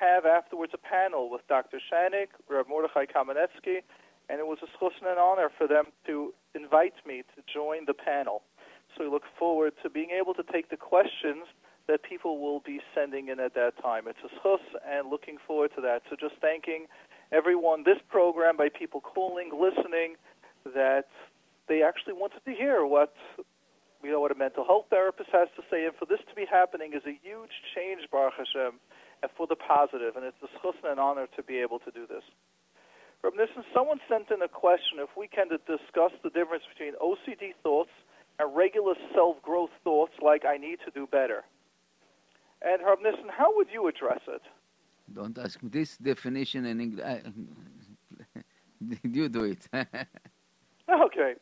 have afterwards a panel with Dr. Shanik, Rav Mordechai Kamenetsky, and it was a zchus and an honor for them to invite me to join the panel. So we look forward to being able to take the questions that people will be sending in at that time. It's a zchus and looking forward to that. So just thanking everyone, this program, by people calling, listening, that they actually wanted to hear what you know what a mental health therapist has to say, and for this to be happening is a huge change, Baruch Hashem, for the positive, and it's a zchus and an honor to be able to do this. From this, someone sent in a question if we can to discuss the difference between OCD thoughts and regular self-growth thoughts like I need to do better. And Rav Nissen, how would you address it? Don't ask me this definition in English. you do it. okay.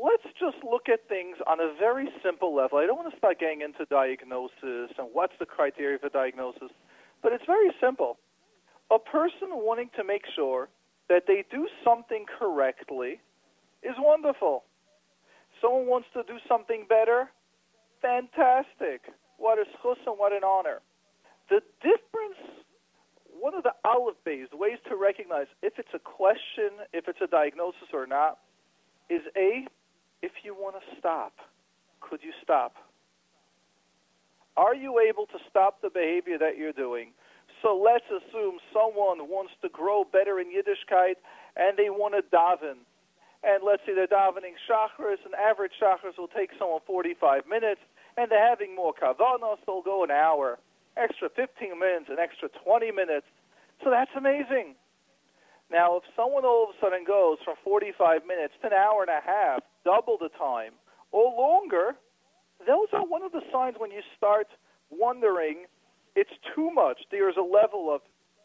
Let's just look at things on a very simple level. I don't want to start getting into diagnosis and what's the criteria for diagnosis, but it's very simple. A person wanting to make sure that they do something correctly is wonderful. Someone wants to do something better, fantastic. What a zchus and what an honor. The difference, one of the aleph bays, ways to recognize if it's a question, if it's a diagnosis or not, is A, if you want to stop, could you stop? Are you able to stop the behavior that you're doing? So let's assume someone wants to grow better in Yiddishkeit and they want to daven. And let's say they're davening shachris, an average shachris will take someone 45 minutes, and they're having more kavanos, they'll go an hour, extra 15 minutes, an extra 20 minutes. So that's amazing. Now, if someone all of a sudden goes from 45 minutes to an hour and a half, double the time, or longer, those are one of the signs when you start wondering it's too much. There's a level of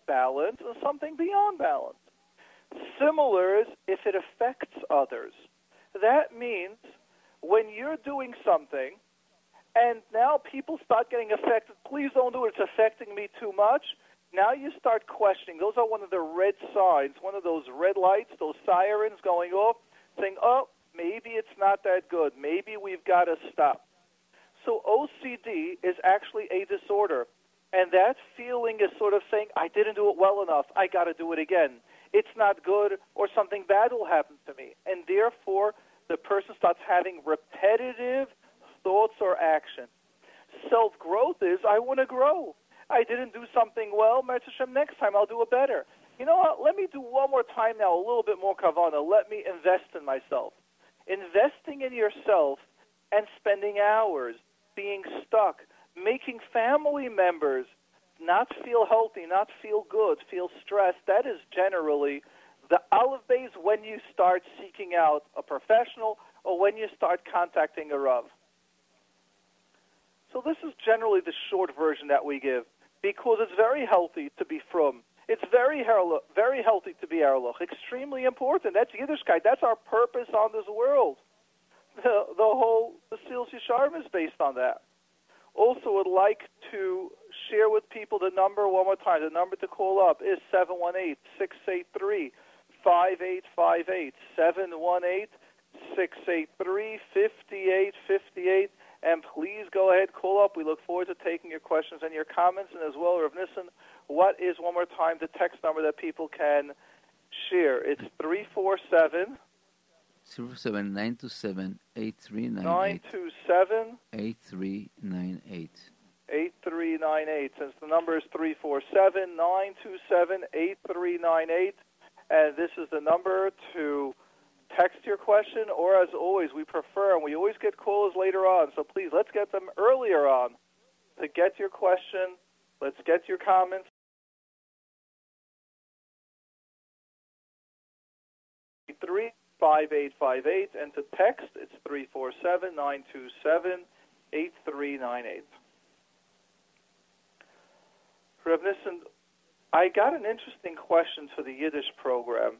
balance and something beyond balance. Similar is if it affects others. That means when you're doing something and now people start getting affected, please don't do it, it's affecting me too much. Now you start questioning. Those are one of the red signs, one of those red lights, those sirens going off, saying, oh, maybe it's not that good. Maybe we've got to stop. So OCD is actually a disorder. And that feeling is sort of saying, I didn't do it well enough. I got to do it again. It's not good, or something bad will happen to me. And therefore, the person starts having repetitive thoughts or action. Self growth is, I want to grow. I didn't do something well. Hashem, next time I'll do it better. You know what? Let me do one more time now, a little bit more kavana. Let me invest in myself. Investing in yourself and spending hours being stuck making family members not feel healthy, not feel good, feel stressed, that is generally the aleph bays when you start seeking out a professional or when you start contacting a Rav. So this is generally the short version that we give because it's very healthy to be from. It's very very healthy to be ehrlich. Extremely important. That's Yiddishkeit. That's our purpose on this world. The, the whole the Sil Yisharim is based on that. Also, would like to share with people the number one more time. The number to call up is 718 683 5858. 718 683 5858. And please go ahead, call up. We look forward to taking your questions and your comments. And as well, Rav Nissen, what is one more time the text number that people can share? It's 347 Zero seven nine two seven eight three nine eight. Nine two seven eight three nine eight. Eight three nine eight. Since the number is three four seven nine two seven eight three nine eight, and this is the number to text your question, or as always, we prefer, and we always get calls later on. So please, let's get them earlier on to get your question. Let's get your comments. Three five eight five eight, and to text, it's three four seven nine two seven eight three nine eight. Rev Nissen, I got an interesting question for the Yiddish program,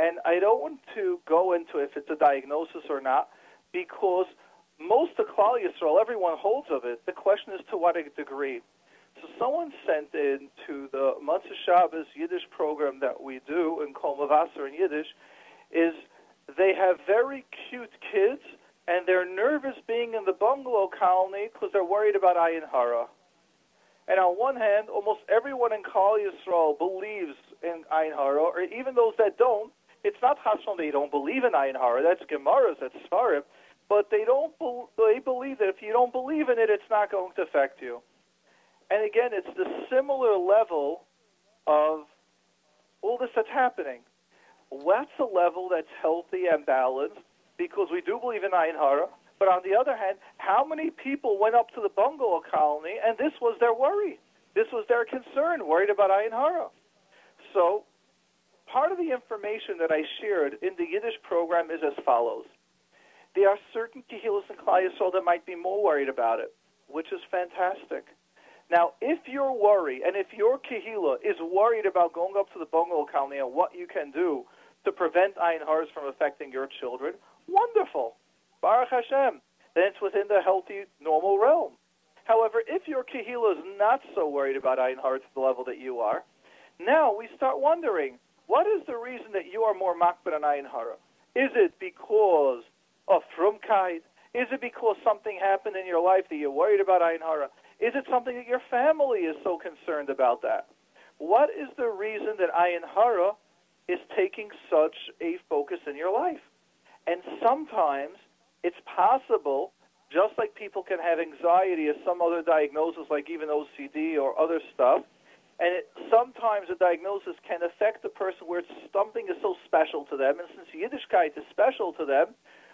and I don't want to go into if it's a diagnosis or not, because most of Klal Yisrael, everyone holds of it. The question is to what degree. So someone sent in to the Motzei Shabbos Yiddish program that we do in Kol in Yiddish, is they have very cute kids, and they're nervous being in the bungalow colony because they're worried about ayin hara. And on one hand, almost everyone in Klal Yisrael believes in Ayin Hara, or even those that don't. It's not Hashon they don't believe in Ayin Hara. That's Gemaras, that's Sfarim. But they don't. They believe that if you don't believe in it, it's not going to affect you. And again, it's the similar level of all this that's happening. What's a level that's healthy and balanced? Because we do believe in Ayin Hara. But on the other hand, how many people went up to the bungalow colony and this was their worry? This was their concern, worried about Ayin Hara. So, part of the information that I shared in the Yiddish program is as follows. There are certain Kehilas and Klal that might be more worried about it, which is fantastic. Now, if your worry and if your Kehila is worried about going up to the bungalow colony and what you can do to prevent Ayin Haras from affecting your children, wonderful. Baruch Hashem. Then it's within the healthy, normal realm. However, if your kahila is not so worried about Ayin Hara to the level that you are, now we start wondering, what is the reason that you are more makpid on Ayin Hara? Is it because of frumkeit? Is it because something happened in your life that you're worried about Ayin Hara? Is it something that your family is so concerned about that? What is the reason that Ayin Hara is taking such a focus in your life? And sometimes it's possible, just like people can have anxiety or some other diagnosis, like even OCD or other stuff, and it, sometimes a diagnosis can affect the person where something is so special to them, and since Yiddishkeit is special to them,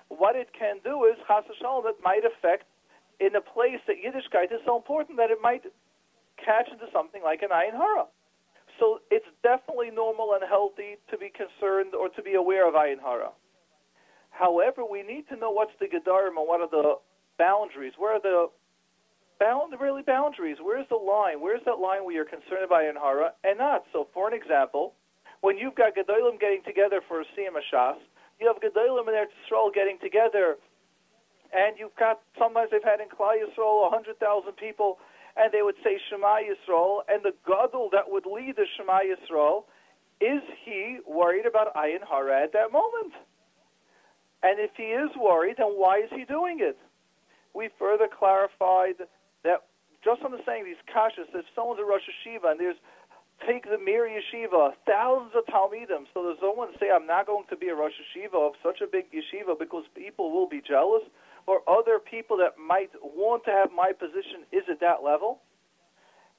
what it can do is, chas it might affect in a place that Yiddishkeit is so important that it might catch into something like an ayin hara. So it's definitely normal and healthy to be concerned or to be aware of ayin hara. However, we need to know what's the Gedarim and what are the boundaries. Where are the bound really boundaries? Where's the line? Where's that line where you're concerned about Ayin Hara and not? So, for an example, when you've got Gedolim getting together for a Siyam you have Gedolim and Eretz getting together, and you've got sometimes they've had in Klal Yisrael a hundred thousand people, and they would say Shema Yisrael, and the Gadol that would lead the Shema Yisrael, is he worried about Ayin Hara at that moment? And if he is worried, then why is he doing it? We further clarified that just on the saying these kashas, if someone's a Rosh Yeshiva and there's take the Mir Yeshiva, thousands of Talmidim, so there's no one to say I'm not going to be a Rosh Yeshiva of such a big yeshiva because people will be jealous, or other people that might want to have my position is at that level.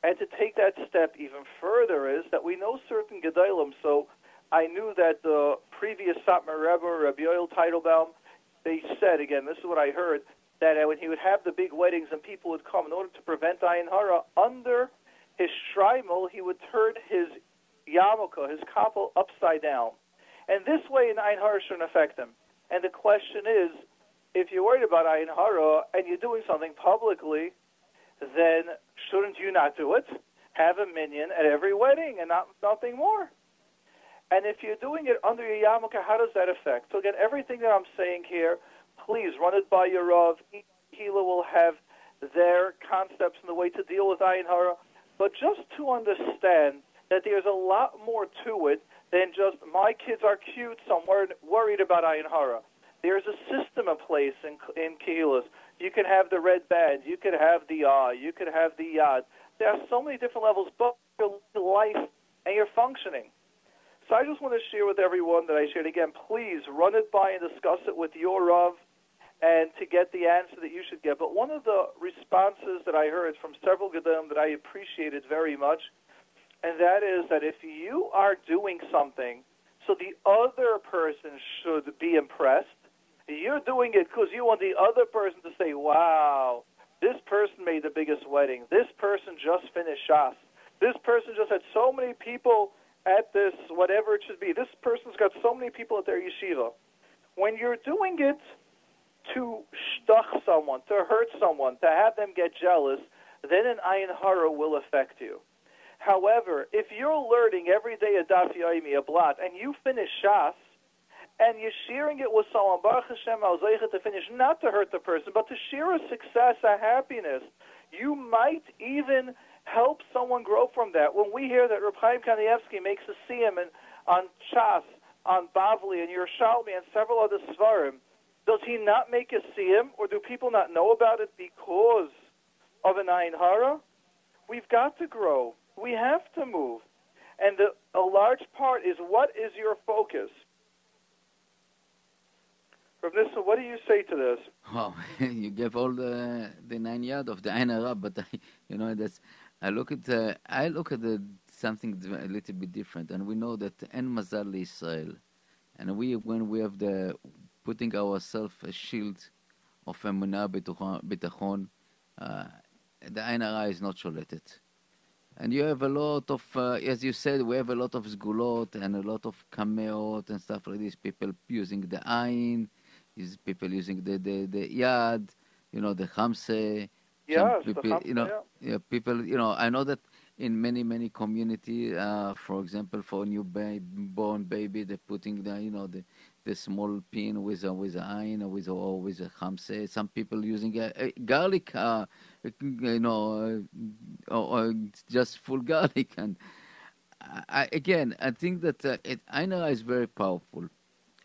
And to take that step even further is that we know certain Gedolim, so I knew that the previous Satmar Rebbe, Rabbi Yoel Teitelbaum, they said, again, this is what I heard, that uh, when he would have the big weddings and people would come, in order to prevent Ayin Hara, under his shtreimel, he would turn his yarmulke, his kapel, upside down. And this way, an Ayin Hara shouldn't affect him. And the question is, if you're worried about Ayin Hara and you're doing something publicly, then shouldn't you not do it? Have a minyan at every wedding and not nothing more. And if you're doing it under your yarmulke, how does that affect? So again, everything that I'm saying here, please run it by your Rav. Hila will have their concepts and the way to deal with Ayin Hara. But just to understand that there's a lot more to it than just my kids are cute, so I'm worried about Ayin Hara. There's a system in place in, in. You can have the red badge, you could have the ah, you could have the yad. There are so many different levels, but your life and your functioning. So I just want to share with everyone that I shared again. Please run it by and discuss it with your Rav, and to get the answer that you should get. But one of the responses that I heard from several Gedim that I appreciated very much, and that is that if you are doing something so the other person should be impressed, you're doing it because you want the other person to say, "Wow, this person made the biggest wedding. This person just finished Shas. This person just had so many people." at this, whatever it should be. This person's got so many people at their yeshiva. When you're doing it to shtuch someone, to hurt someone, to have them get jealous, then an ayin hara will affect you. However, if you're learning every day a daf yomi, a blatt, and you finish shas, and you're sharing it with someone, Baruch Hashem, to finish, not to hurt the person, but to share a success, a happiness, you might even help someone grow from that. When we hear that Reb Chaim Kanievsky makes a siyam and, on Shas, on Bavli, and Yerushalmi, and several other Sfarim, does he not make a siyam, or do people not know about it because of an Ayin Hara? We've got to grow. We have to move. And the, a large part is what is your focus? Rav Nissen, what do you say to this? Wow, you gave all the the nine yard of the Ein Hara, but I, you know that's I look at uh, I look at the, something a little bit different, and we know that En Mazal Israel, and we when we have the putting ourselves a shield of Emunah Bitachon, uh, the Ein Hara is not sholated. And you have a lot of, uh, as you said, we have a lot of sgulot and a lot of kameot and stuff like this. People using the ayin, is people using the, the, the yad, you know, the chamse. Yes, people, the you know, yeah. yeah, people, you know, I know that in many many community, uh, for example, for a new ba- born baby, they're putting the, you know, the the small pin with a with a ayin or with a, or with a hamse. Some people using a, a garlic, uh, you know, uh, or, or just full garlic. And I, again, I think that uh, it, Hara is very powerful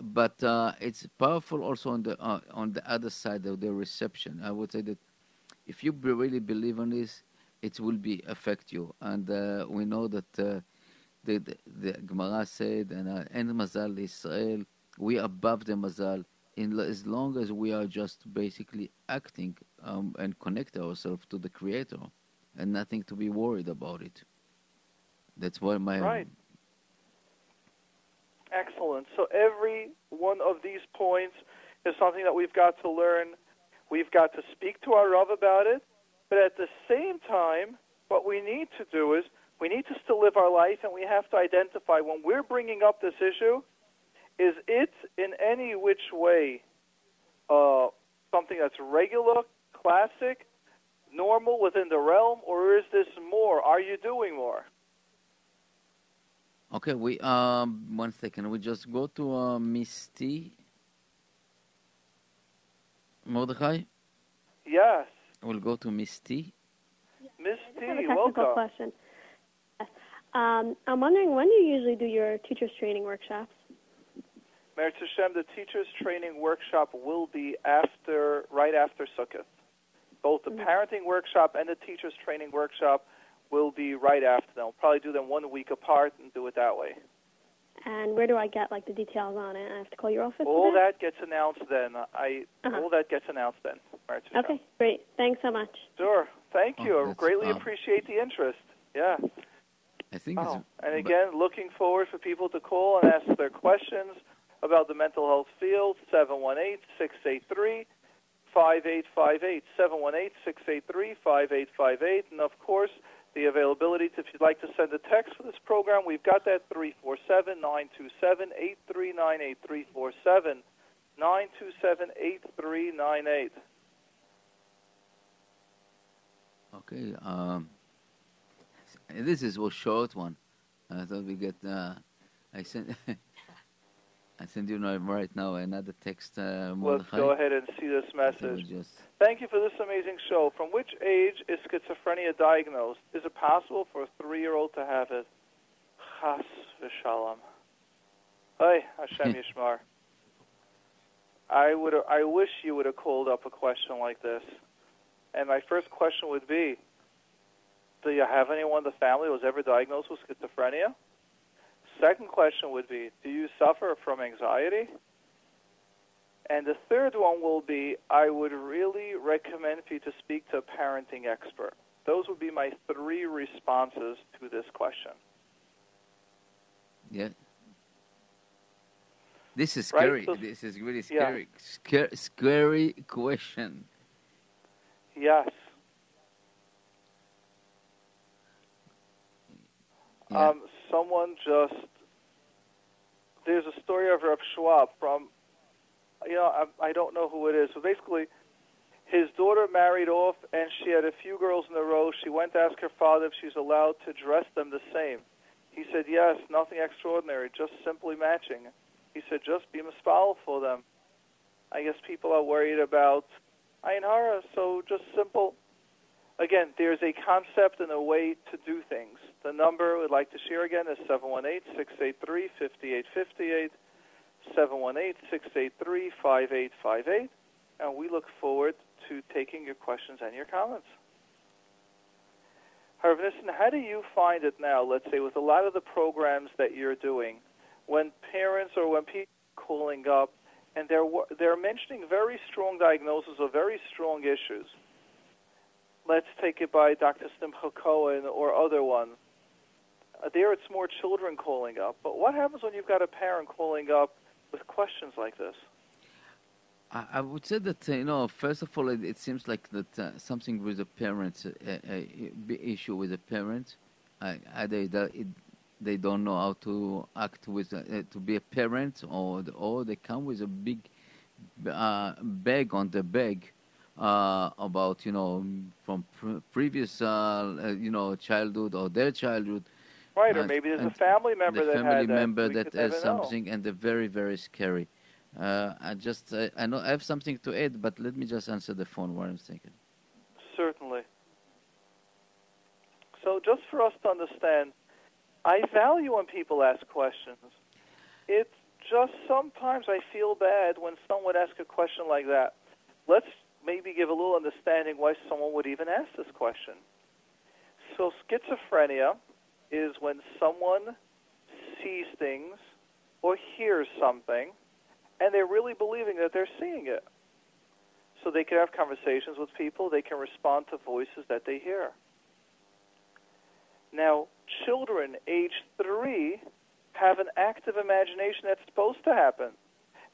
but uh, it's powerful also on the uh, on the other side of the reception. I would say that if you really believe in this, it will be affect you. And we know that the, the, the Gemara said, "And En Mazal Israel, we above the Mazal." In as long as we are just basically acting um, and connect ourselves to the Creator, and nothing to be worried about it. That's why my Right. Excellent. So every one of these points is something that we've got to learn. We've got to speak to our Rav about it, but at the same time, what we need to do is we need to still live our life, and we have to identify when we're bringing up this issue, is it in any which way uh, something that's regular, classic, normal within the realm, or is this more? Are you doing more? Okay, we um one second. We just go to uh, Misty. Mordechai, Yes. we'll go to Misty. Miss I have a T, technical welcome. question. Um, I'm wondering when do you usually do your teachers training workshops? Merit Hashem, the teachers training workshop will be after, right after Sukkot. Both the Mhm. parenting workshop and the teachers training workshop will be right after them. We'll probably do them one week apart and do it that way. And where do I get like the details on it? I have to call your office. All for that? that gets announced then. I Uh-huh. all that gets announced then. Merit Hashem. Okay, great. Thanks so much. Sure. Thank Oh, you. I greatly um, appreciate the interest. Yeah. I think Oh, it's and again, looking forward for people to call and ask their questions about the mental health field, 718-683-5858, 718-683-5858, and of course, the availability if you'd like to send a text for this program, we've got that 347-927-8398, 347-927-8398. okay. Um, this is a short one. I thought we get. Uh, I sent. I send you right now another text. Uh, Let's go ahead and see this message. Thank you for this amazing show. From which age is schizophrenia diagnosed? Is it possible for a three-year-old to have it? Chas v'shalom. Hey, Hashem Yishmar. I would. I wish you would have called up a question like this. And my first question would be, do you have anyone in the family who was ever diagnosed with schizophrenia? Second question would be, do you suffer from anxiety? And the third one will be I would really recommend for you to speak to a parenting expert. Those would be my three responses to this question. yeah. This is Right, scary. so- this is really Yeah. scary. Scary, scary question. Yes. Yeah. Um, someone just. There's a story of Reb Schwab from. You know, I, I don't know who it is. So basically, his daughter married off, and she had a few girls in a row. She went to ask her father if she's allowed to dress them the same. He said, yes, nothing extraordinary, just simply matching. He said, just be mispal for them. I guess people are worried about Ayin so just simple. Again, there's a concept and a way to do things. The number we'd like to share again is 718-683-5858, 718-683-5858, and we look forward to taking your questions and your comments. Harav Nissen, how do you find it now, let's say, with a lot of the programs that you're doing, when parents or when people are calling up and they're, they're mentioning very strong diagnoses or very strong issues? Let's take it by Dr. Simcha Cohen or other ones. Uh, there it's more children calling up. But what happens when you've got a parent calling up with questions like this? I, would say that uh, you know, first of all, it, it seems like that uh, something with the parents, uh, issue with the parents. either they, don't know how to act with to be a parent, or or they come with a big bag on the bag about you know from pr- previous you know childhood or their childhood. Right, or maybe there's a family member the that family member that has know. something, and they're very very scary. Uh, I just uh, I know I have something to add, but let me just answer the phone while I'm thinking. Certainly. So just for us to understand, I value when people ask questions. It's just sometimes I feel bad when someone asks a question like that. Let's maybe give a little understanding why someone would even ask this question. So schizophrenia is when someone sees things or hears something and they're really believing that they're seeing it. So they can have conversations with people, they can respond to voices that they hear. Now, children age three have an active imagination that's supposed to happen.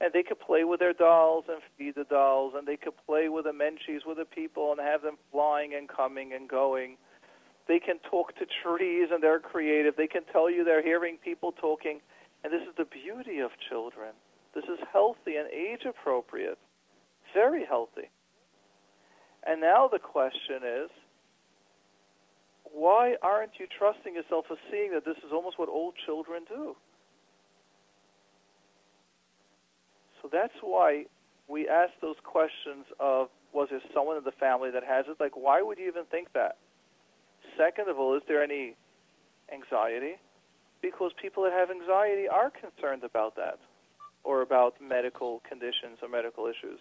And they could play with their dolls and feed the dolls, and they could play with the menchies, with the people, and have them flying and coming and going. They can talk to trees, and they're creative. They can tell you they're hearing people talking. And this is the beauty of children. This is healthy and age appropriate, very healthy. And now the question is why aren't you trusting yourself of seeing that this is almost what old children do? So that's why we ask those questions of was there someone in the family that has it? Like, why would you even think that? Second of all, is there any anxiety? Because people that have anxiety are concerned about that or about medical conditions or medical issues.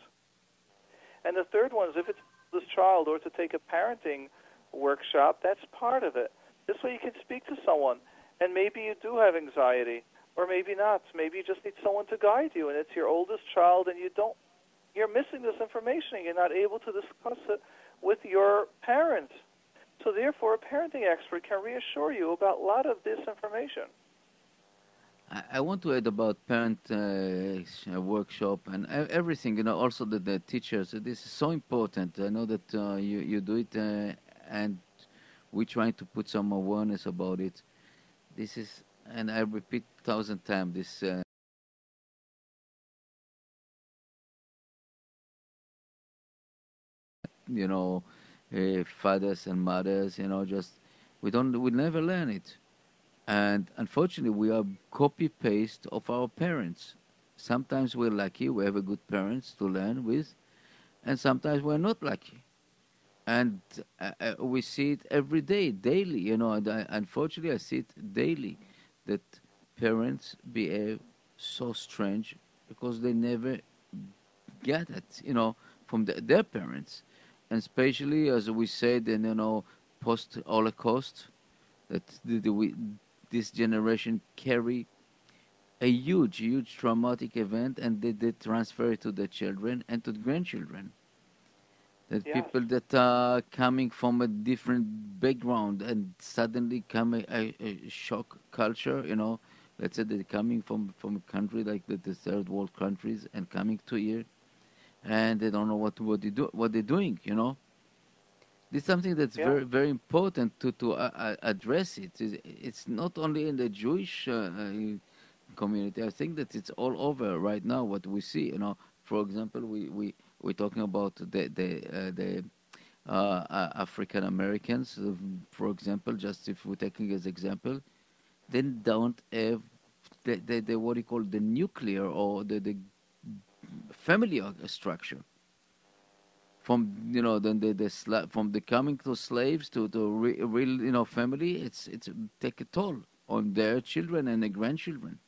And the third one is if it's this child or to take a parenting workshop, that's part of it. This way you can speak to someone, and maybe you do have anxiety, or maybe not. Maybe you just need someone to guide you, and it's your oldest child, and you don't, you're missing this information, and you're not able to discuss it with your parents. So therefore, a parenting expert can reassure you about a lot of this information. I want to add about parent uh, workshop and everything. You know, also the, the teachers. This is so important. I know that uh, you you do it, uh, and we're trying to put some awareness about it. This is, and I repeat thousand times this. Uh, you know, uh, fathers and mothers. You know, just we don't we never learn it and unfortunately, we are copy paste of our parents. Sometimes we're lucky, we have a good parents to learn with, and sometimes we're not lucky. And uh, uh, we see it every day, daily. You know, I, unfortunately, I see it daily that parents behave so strange because they never get it, you know, from the, their parents. And especially, as we said, in, you know, post Holocaust, that the, the, we, this generation carry a huge, huge traumatic event and they, they transfer it to the children and to the grandchildren. That yes. people that are coming from a different background and suddenly come a, a, a, shock culture, you know, let's say they're coming from, from a country like the, the third world countries and coming to here and they don't know what, what, they do, what they're doing, you know. This is something that's yeah. very very important to to uh, uh address. It is it's not only in the Jewish uh, uh, community. I think that it's all over right now. What we see, you know, for example, we we we're talking about the the uh, the uh, African Americans, for example. Just if we're taking as example, they don't have the, the, the what you call the nuclear or the the family structure from you know then the, the sla- from the coming to slaves to the re- real you know family it's it's take a toll on their children and their grandchildren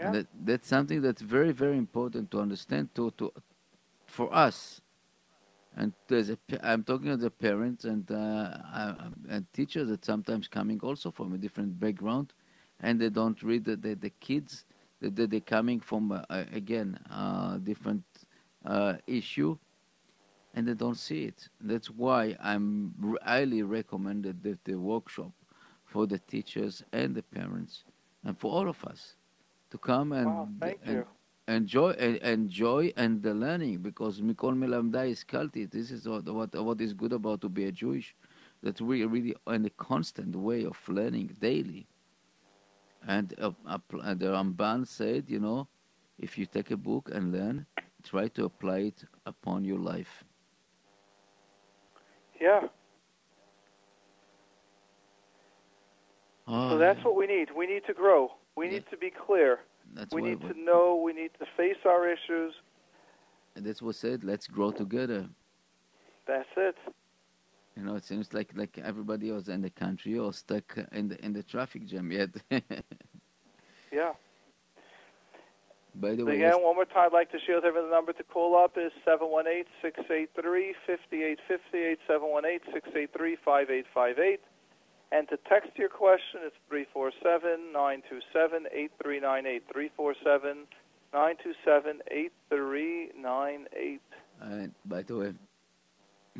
yeah. that, that's something that's very very important to understand to to for us And there's a, I'm talking to the parents and uh, and teachers that sometimes coming also from a different background, and they don't read the the, the kids that they, they're coming from uh, again uh, different uh, issue, and they don't see it. That's why I'm highly recommended that the workshop for the teachers and the parents and for all of us to come and, wow, and enjoy and enjoy and the learning because mikol melamdai hiskalti. This is what, what what is good about to be a Jewish, that we really in a constant way of learning daily. And uh, uh, the Ramban said, you know, if you take a book and learn, try to apply it upon your life. Yeah. Oh, so that's what we need. We need to grow. We need to be clear. That's we need to know. We need to face our issues. And that's what said. Let's grow together. That's it. You know, it seems like like everybody else in the country or stuck in the in the traffic jam yet. yeah. By the way, again, one more time, I'd like to share with everyone the number to call up is 718-683-5858, 718-683-5858. And to text your question, it's 347-927-8398, 347-927-8398. Uh, by the way,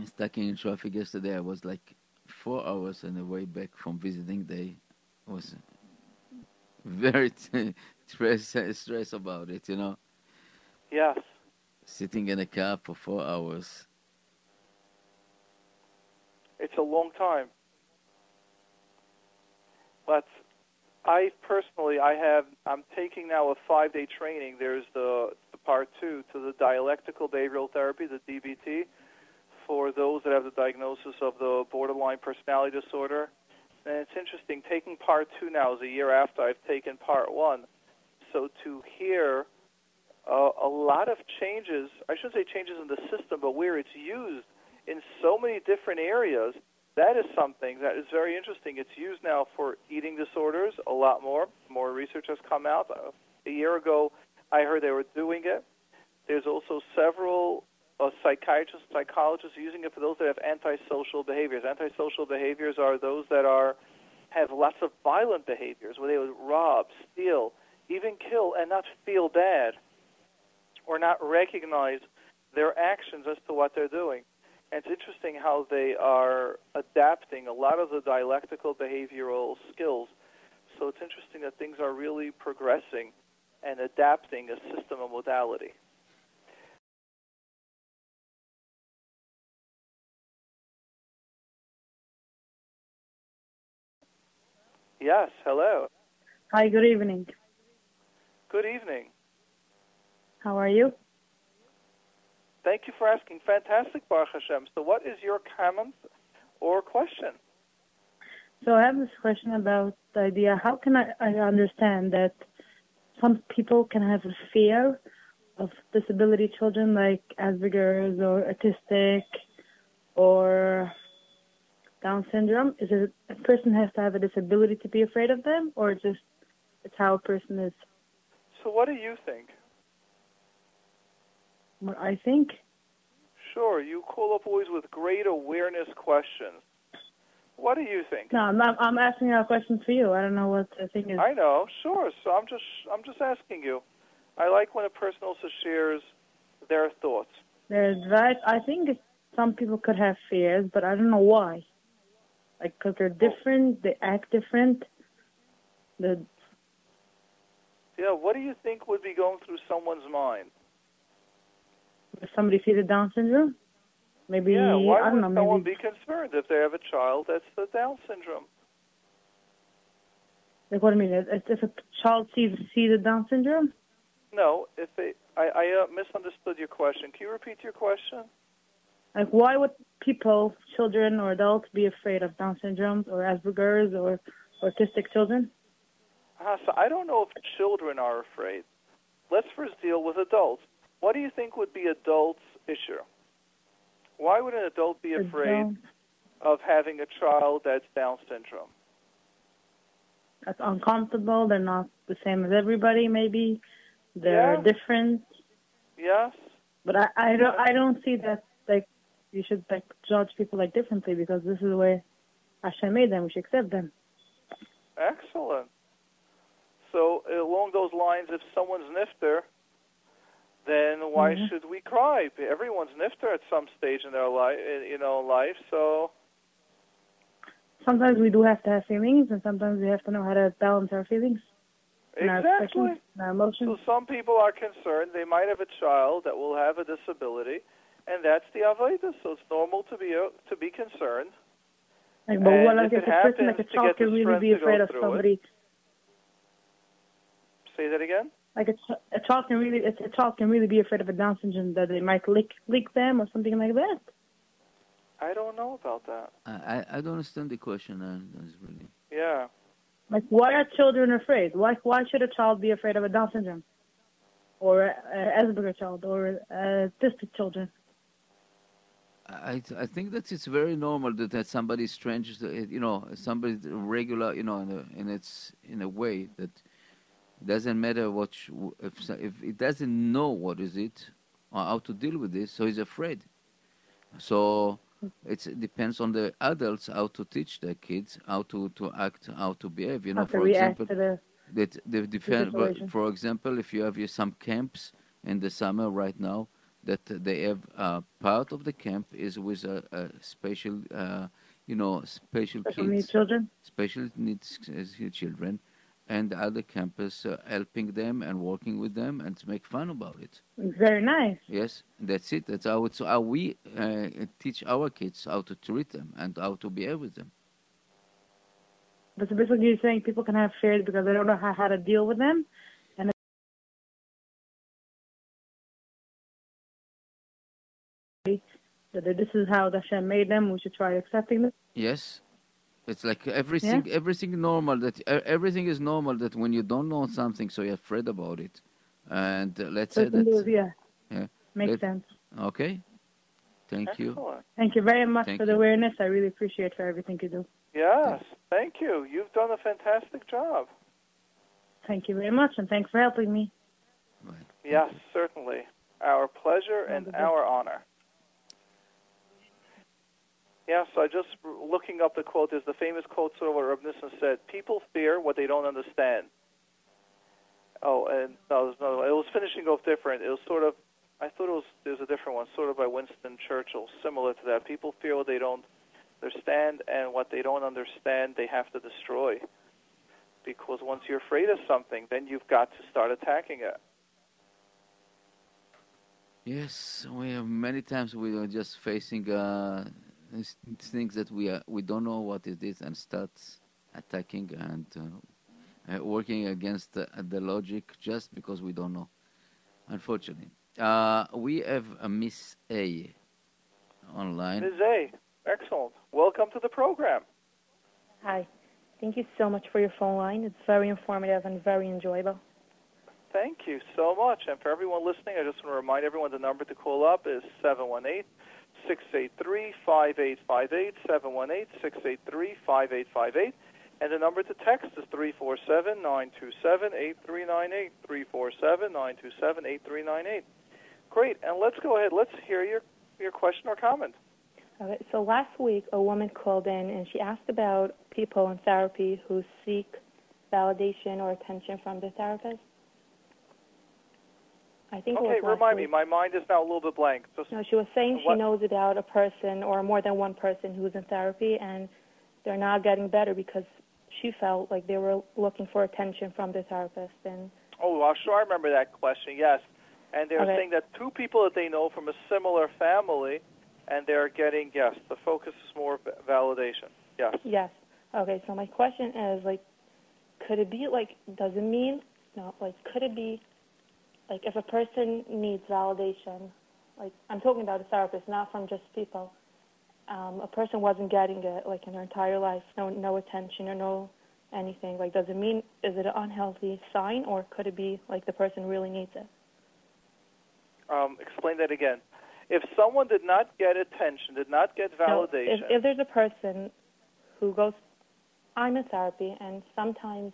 stuck in traffic yesterday. I was like four hours on the way back from visiting day. I was very stress stress about it, you know. Yes. Sitting in a car for four hours. It's a long time. But I personally, I have, I'm taking now a five-day training. There's the, the part two to the dialectical behavioral therapy, the DBT, for those that have the diagnosis of the borderline personality disorder. And it's interesting, taking part two now is a year after I've taken part one. So to hear uh, a lot of changes, I shouldn't say changes in the system, but where it's used in so many different areas, that is something that is very interesting. It's used now for eating disorders a lot more. More research has come out. A year ago, I heard they were doing it. There's also several uh, psychiatrists, psychologists using it for those that have antisocial behaviors. Antisocial behaviors are those that are have lots of violent behaviors, where they would rob, steal, even kill, and not feel bad, or not recognize their actions as to what they're doing. And it's interesting how they are adapting a lot of the dialectical behavioral skills. So it's interesting that things are really progressing and adapting a system of modality. Yes, hello. Hi, good evening. Good evening. How are you? Thank you for asking. Fantastic, Baruch Hashem. So, what is your comment or question? So, I have this question about the idea how can I, I understand that some people can have a fear of disability children like Asperger's or autistic or down syndrome? Is it a person has to have a disability to be afraid of them, or just it's how a person is? So, what do you think? I think? Sure. You call up always with great awareness questions. What do you think? No, I'm, I'm asking a question for you. I don't know what the thing is. I know, sure. So I'm just I'm just asking you. I like when a person also shares their thoughts. There's right. I think some people could have fears, but I don't know why. Like, because they're oh. different, they act different. The yeah, what do you think would be going through someone's mind? If somebody see the Down syndrome, maybe yeah. Why I don't would know, someone maybe, be concerned if they have a child that's the Down syndrome? Like what do you mean? If, if a child sees sees the Down syndrome? No, if they, I, I uh, misunderstood your question. Can you repeat your question? Like, why would people, children or adults, be afraid of Down syndrome or Asperger's or autistic children? Uh, so I don't know if children are afraid. Let's first deal with adults. What do you think would be adults' issue? Why would an adult be afraid of having a child that's Down syndrome? That's uncomfortable. They're not the same as everybody. Maybe they're Yeah. different. Yes. But I, I don't I don't see that like you should like judge people like differently because this is the way Hashem made them. We should accept them. Excellent. So along those lines, if someone's nifter, then why Mhm. should we cry? Everyone's nifter at some stage in their life, you know, life. So Sometimes we do have to have feelings, and sometimes we have to know how to balance our feelings our exactly. our emotions. So some people are concerned they might have a child that will have a disability, and that's the avodah. So it's normal to be uh, to be concerned. Like, but what if if it a person like a child can really be afraid of through it- somebody? Say that again. Like a, ch- a child can really, a a child can really be afraid of a Down syndrome that they might lick lick them or something like that. I don't know about that. I, I, I don't understand the question. Uh, really. Yeah. Like, why are children afraid? Why why should a child be afraid of a Down syndrome, or a, a Asperger child, or autistic children? I, I think that it's very normal that, that somebody strange, you know, somebody regular, you know, in a, in its in a way that it doesn't matter what sh- if if it doesn't know what is it or how to deal with this, so he's afraid. So it's, it depends on the adults how to teach their kids how to, to act, how to behave. You know, for example, the that the defend, but for example, if you have your, some camps in the summer right now, that they have uh, part of the camp is with a, a special, uh, you know, special special kids, needs children. special needs uh, children, and the other campus uh, helping them and working with them and to make fun about it. It's very nice. Yes, that's it. That's how it's how we uh, teach our kids how to treat them and how to behave with them. But so basically, you're saying people can have fears because they don't know how, how to deal with them, and that this is how the Hashem made them. We should try accepting them. Yes, it's like everything, everything normal. That everything is normal. That when you don't know something, so you're afraid about it. And uh, let's So say it can do- that. yeah, Yeah. makes Let- sense. Okay. Thank you. Excellent. Thank you very much Thank for the you. awareness. I really appreciate for everything you do. Yes. Thank you. You've done a fantastic job. Thank you very much, and thanks for helping me. Right. Yes, certainly. Our pleasure and our honor. Yes, I just looking up the quote. There's the famous quote, sort of what Reb Nissen said: "People fear what they don't understand." Oh, and no, no, it was finishing off different. It was sort of, I thought it was there's a different one, sort of by Winston Churchill, similar to that. People fear what they don't understand, and what they don't understand, they have to destroy. Because once you're afraid of something, then you've got to start attacking it. Yes, we have many times we are just facing uh, these things that we are, we don't know what it is and starts attacking and uh, uh, working against the, the logic just because we don't know. Unfortunately, uh, we have a Miss A online. Miss A, excellent. Welcome to the program. Hi. Thank you so much for your phone line. It's very informative and very enjoyable. Thank you so much. And for everyone listening, I just want to remind everyone the number to call up is 718 683 5858, 718 683 5858. And the number to text is 347 927 8398, 347 927 8398. Great. And let's go ahead. Let's hear your, your question or comment. Okay, so last week a woman called in and she asked about people in therapy who seek validation or attention from the therapist. I think Okay, remind me. My mind is now a little bit blank. Just No, she was saying she knows about a person or more than one person who's in therapy and they're not getting better because she felt like they were looking for attention from the therapist and Oh, well, sure, I remember that question. Yes, and they're Okay. saying that two people that they know from a similar family, and they're getting yes. The focus is more validation. Yes. Yes. Okay, so my question is like could it be like does it mean no, like could it be like if a person needs validation, like I'm talking about a therapist, not from just people. Um, a person wasn't getting it like in their entire life, no no attention or no anything. Like does it mean is it an unhealthy sign or could it be like the person really needs it? Um, explain that again. If someone did not get attention, did not get No, validation, if, if there's a person who goes, I'm in therapy, and sometimes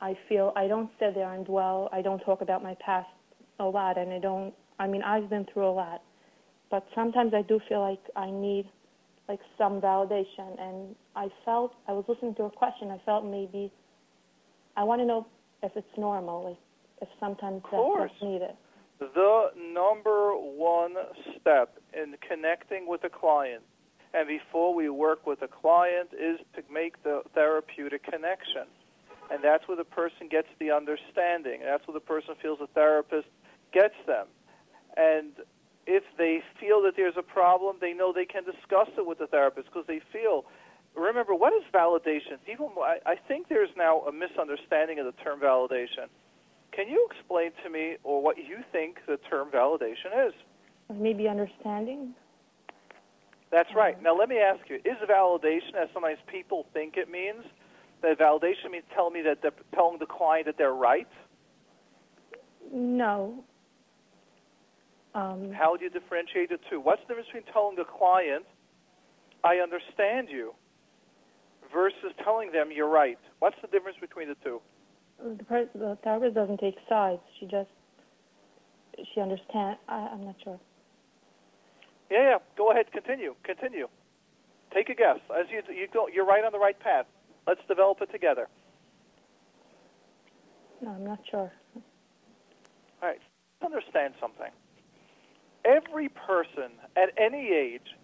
I feel I don't sit there and dwell. I don't talk about my past a lot, and I don't. I mean, I've been through a lot, but sometimes I do feel like I need like some validation. And I felt I was listening to a question. I felt maybe I want to know if it's normal, like if sometimes that's needed. The number one step in connecting with a client and before we work with a client is to make the therapeutic connection. And that's where the person gets the understanding. That's where the person feels the therapist gets them. And if they feel that there's a problem, they know they can discuss it with the therapist because they feel. Remember, what is validation? Even I, I think there's now a misunderstanding of the term validation. Can you explain to me, or what you think the term validation is? Maybe understanding. That's right. Mm-hmm. Now let me ask you: Is validation, as sometimes people think it means, that validation means telling me that they're telling the client that they're right? No. Um, How do you differentiate the two? What's the difference between telling the client, "I understand you," versus telling them you're right? What's the difference between the two? the, the therapist doesn't take sides. She just she understands. I'm not sure. Yeah, yeah. Go ahead. Continue. Continue. Take a guess. As you you go, you're right on the right path. Let's develop it together. No, I'm not sure. All right. Understand something. Every person at any age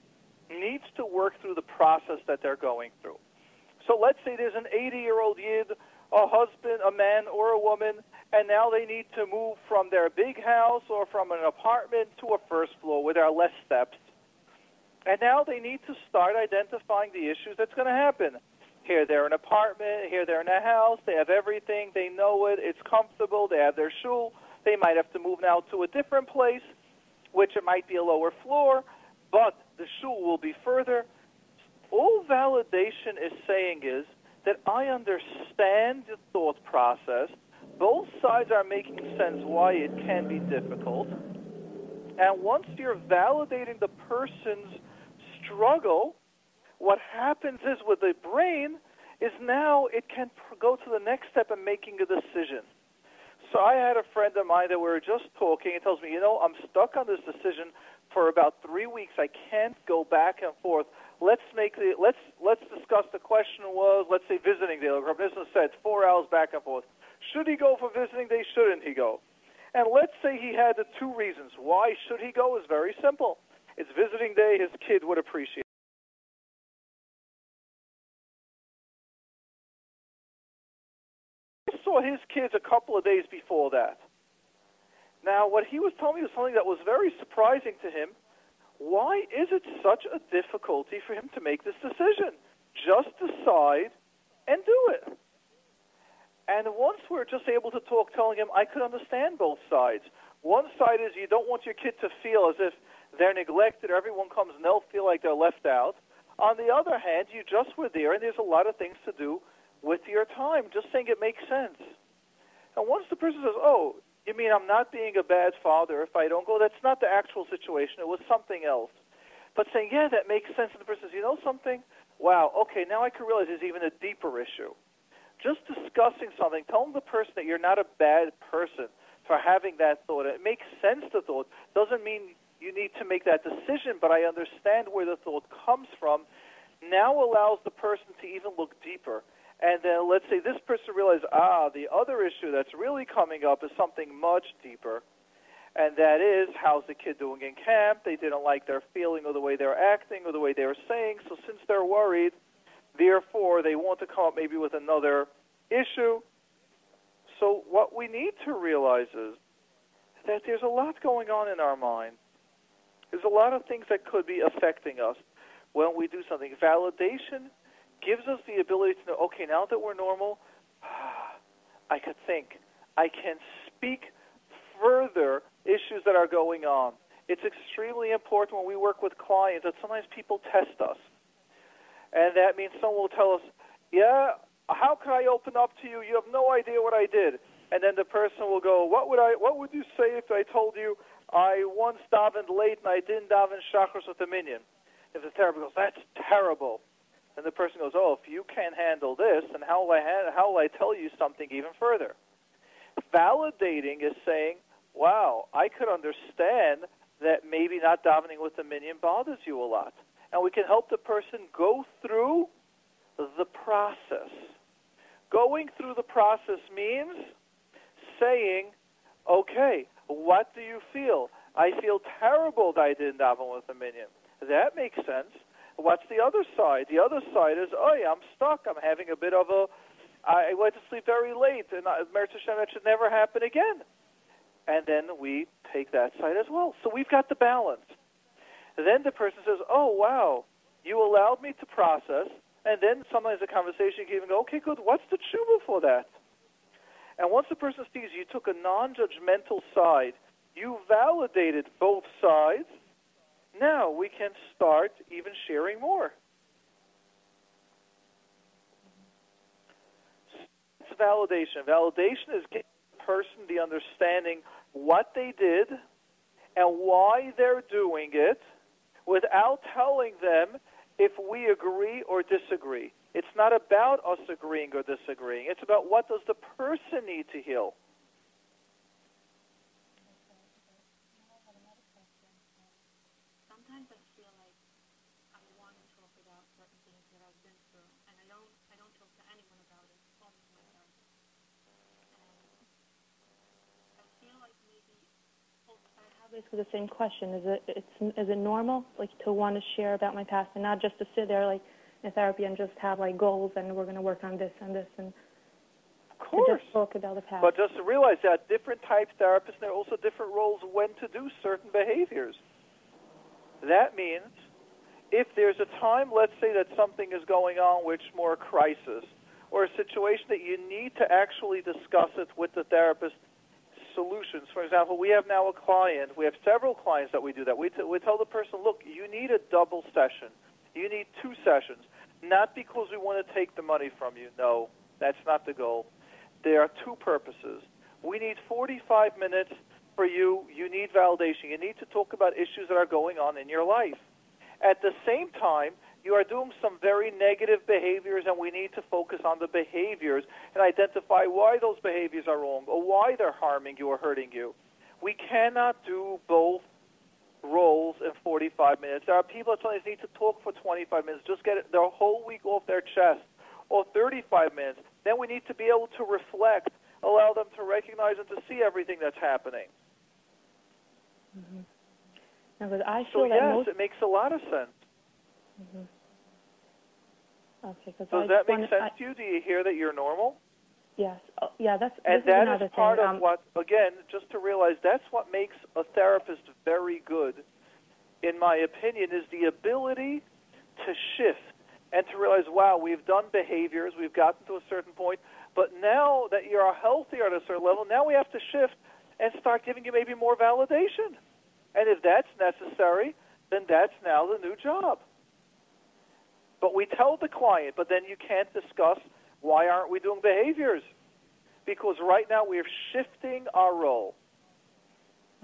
needs to work through the process that they're going through. So let's say there's an 80-year-old yid, a husband, a man, or a woman, and now they need to move from their big house or from an apartment to a first floor where there are less steps. And now they need to start identifying the issues that's going to happen. Here they're in an apartment, here they're in a house, they have everything, they know it, it's comfortable, they have their shul, they might have to move now to a different place, which it might be a lower floor, but the shul will be further. All validation is saying is that I understand the thought process. Both sides are making sense why it can be difficult. And once you're validating the person's struggle, what happens is with the brain is now it can go to the next step in making a decision. So I had a friend of mine that we were just talking. He tells me, you know, I'm stuck on this decision for about three weeks. I can't go back and forth. Let's make the let's let's discuss. The question was, let's say visiting day. Like business said, four hours back and forth. Should he go for visiting day? Shouldn't he go? And let's say he had the two reasons. Why should he go? Is very simple. It's visiting day. His kid would appreciate. Saw his kids a couple of days before that. Now, what he was telling me was something that was very surprising to him. Why is it such a difficulty for him to make this decision? Just decide and do it. And once we're just able to talk, telling him, I could understand both sides. One side is you don't want your kid to feel as if they're neglected or everyone comes and they'll feel like they're left out. On the other hand, you just were there and there's a lot of things to do with your time. Just saying it makes sense. And once the person says, oh, you mean I'm not being a bad father if I don't go? That's not the actual situation. It was something else. But saying, yeah, that makes sense. And the person says, you know something? Wow, okay, now I can realize there's even a deeper issue. Just discussing something, telling the person that you're not a bad person for having that thought. It makes sense, the thought. Doesn't mean you need to make that decision, but I understand where the thought comes from. Now allows the person to even look deeper and then let's say this person realizes, ah, the other issue that's really coming up is something much deeper, and that is how's the kid doing in camp? They didn't like their feeling or the way they're acting or the way they were saying, so since they're worried, therefore they want to come up maybe with another issue. So what we need to realize is that there's a lot going on in our mind. There's a lot of things that could be affecting us when we do something. Validation gives us the ability to know, okay, now that we're normal, I could think. I can speak further issues that are going on. It's extremely important when we work with clients that sometimes people test us. And that means someone will tell us, yeah, how can I open up to you? You have no idea what I did. And then the person will go, what would I, what would you say if I told you I once davened late and I didn't daven shachris with a minyan? If the therapist goes, that's terrible. And the person goes, "Oh, if you can't handle this, then how will I ha- how will I tell you something even further?" Validating is saying, "Wow, I could understand that maybe not davening with the minyan bothers you a lot. And we can help the person go through the process. Going through the process means saying, okay, what do you feel? I feel terrible that I didn't daven with the minyan." That makes sense. What's the other side? The other side is, oh yeah, I'm stuck. I'm having a bit of a. I went to sleep very late, and Meretz Hashem, that should never happen again. And then we take that side as well. So we've got the balance. Then the person says, oh wow, you allowed me to process, and then sometimes the conversation can even go, okay, good. What's the tshuva for that? And once the person sees you took a non-judgmental side, you validated both sides now we can start even sharing more. It's validation. Validation is giving the person the understanding what they did and why they're doing it without telling them if we agree or disagree. It's not about us agreeing or disagreeing. It's about what does the person need to heal. Basically the same question. Is it it's is it normal like to want to share about my past and not just to sit there like in therapy and just have like goals and we're going to work on this and this and of course. just talk about the past. But just to realize that different types of therapists, there are also different roles when to do certain behaviors. That means if there's a time, let's say that something is going on which more a crisis or a situation that you need to actually discuss it with the therapist solutions. For example, we have now a client, we have several clients that we do that. We, t- we tell the person, look, you need a double session. You need two sessions. Not because we want to take the money from you. No, that's not the goal. There are two purposes. We need 45 minutes for you. You need validation. You need to talk about issues that are going on in your life. At the same time, you are doing some very negative behaviors, and we need to focus on the behaviors and identify why those behaviors are wrong or why they're harming you or hurting you. We cannot do both roles in 45 minutes. There are people that sometimes need to talk for 25 minutes, just get their whole week off their chest, or 35 minutes. Then we need to be able to reflect, allow them to recognize and to see everything that's happening. Mm-hmm. Now, I feel so yes, most... it makes a lot of sense. Mm-hmm. Okay, Does I that make wanna, sense I, to you? Do you hear that you're normal? Yes. Oh, yeah, that's and this that is is part thing. of um, what again, just to realize that's what makes a therapist very good, in my opinion, is the ability to shift and to realize, wow, we've done behaviors, we've gotten to a certain point, but now that you're healthier at a certain level, now we have to shift and start giving you maybe more validation. And if that's necessary, then that's now the new job. But we tell the client, but then you can't discuss why aren't we doing behaviors? Because right now we're shifting our role.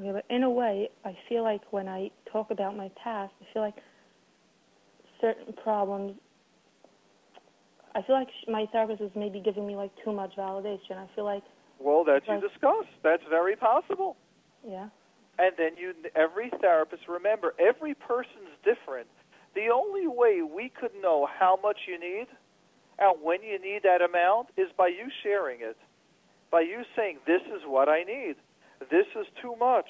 Okay, but in a way, I feel like when I talk about my past, I feel like certain problems. I feel like my therapist is maybe giving me like too much validation. I feel like. Well, that you like, discuss. That's very possible. Yeah. And then you, every therapist, remember, every person's different. The only way we could know how much you need and when you need that amount is by you sharing it, by you saying, "This is what I need. This is too much."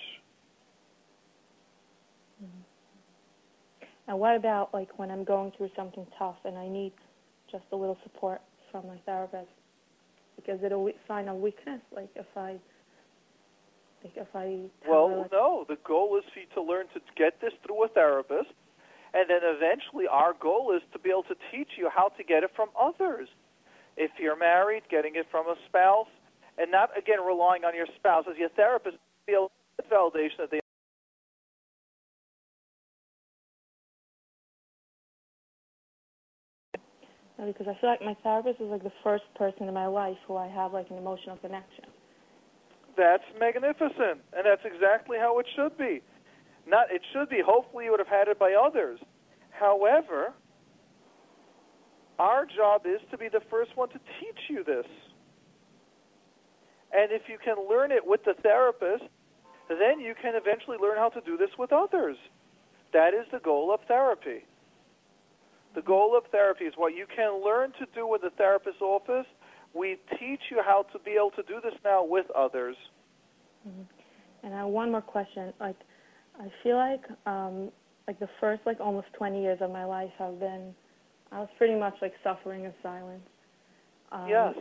And what about like when I'm going through something tough and I need just a little support from my therapist? Because it'll a sign of weakness, like if I like if I well, her, like, no. The goal is for you to learn to get this through a therapist, and then eventually our goal is to be able to teach you how to get it from others. If you're married, getting it from a spouse, and not again relying on your spouse as your therapist. Feel validation that they because I feel like my therapist is like the first person in my life who I have like an emotional connection. That's magnificent, and that's exactly how it should be. Not it should be. Hopefully, you would have had it by others. However, our job is to be the first one to teach you this. And if you can learn it with the therapist, then you can eventually learn how to do this with others. That is the goal of therapy. The goal of therapy is what you can learn to do with the therapist's office. We teach you how to be able to do this now with others. Mm-hmm. And I have one more question. Like, I feel like, um, like the first like almost 20 years of my life have been, I was pretty much like suffering in silence. Um, yes.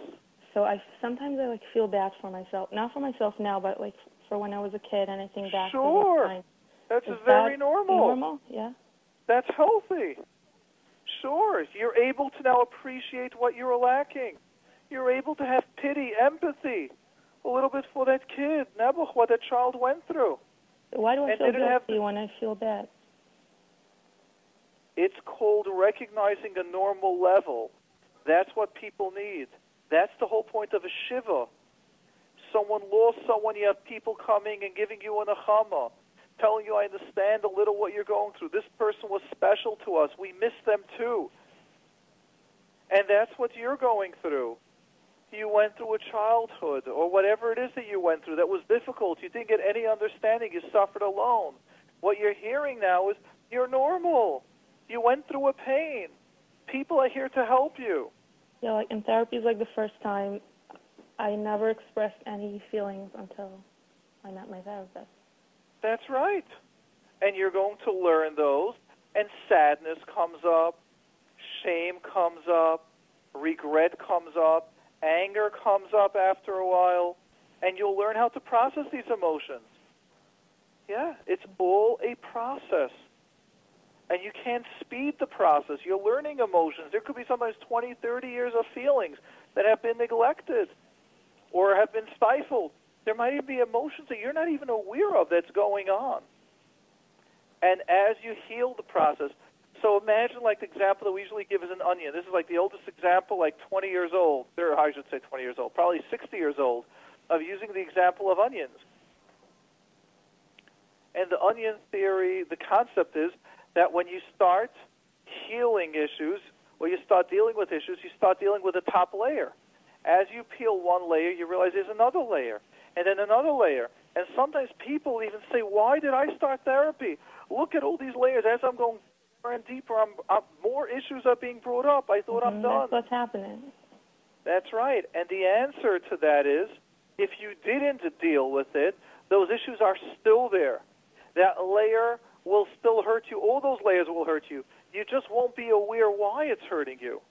So I sometimes I like feel bad for myself, not for myself now, but like for when I was a kid and I think back sure. to. That's Is very that normal. Normal, yeah. That's healthy. Sure, you're able to now appreciate what you're lacking. You're able to have pity, empathy, a little bit for that kid, Nebuch, what that child went through. Why do I feel did it have guilty when I feel bad? It's called recognizing a normal level. That's what people need. That's the whole point of a shiva. Someone lost someone, you have people coming and giving you an achama, telling you, I understand a little what you're going through. This person was special to us. We miss them too. And that's what you're going through. You went through a childhood or whatever it is that you went through that was difficult. You didn't get any understanding. You suffered alone. What you're hearing now is you're normal. You went through a pain. People are here to help you. Yeah, like in therapy is like the first time I never expressed any feelings until I met my therapist. That's right. And you're going to learn those. And sadness comes up, shame comes up, regret comes up, anger comes up after a while, and you'll learn how to process these emotions. Yeah, it's all a process. And you can't speed the process. You're learning emotions. There could be sometimes 20, 30 years of feelings that have been neglected or have been stifled. There might even be emotions that you're not even aware of that's going on. And as you heal the process, so imagine like the example that we usually give is an onion. This is like the oldest example, like 20 years old, or I should say 20 years old, probably 60 years old, of using the example of onions. And the onion theory, the concept is that when you start healing issues, or you start dealing with issues, you start dealing with the top layer. As you peel one layer, you realize there's another layer, and then another layer. And sometimes people even say, "Why did I start therapy? Look at all these layers. As I'm going and deeper, I'm, I'm, more issues are being brought up. I thought I'm Mhm, done." That's what's happening. That's right. And the answer to that is if you didn't deal with it, those issues are still there. That layer will still hurt you. All those layers will hurt you. You just won't be aware why it's hurting you.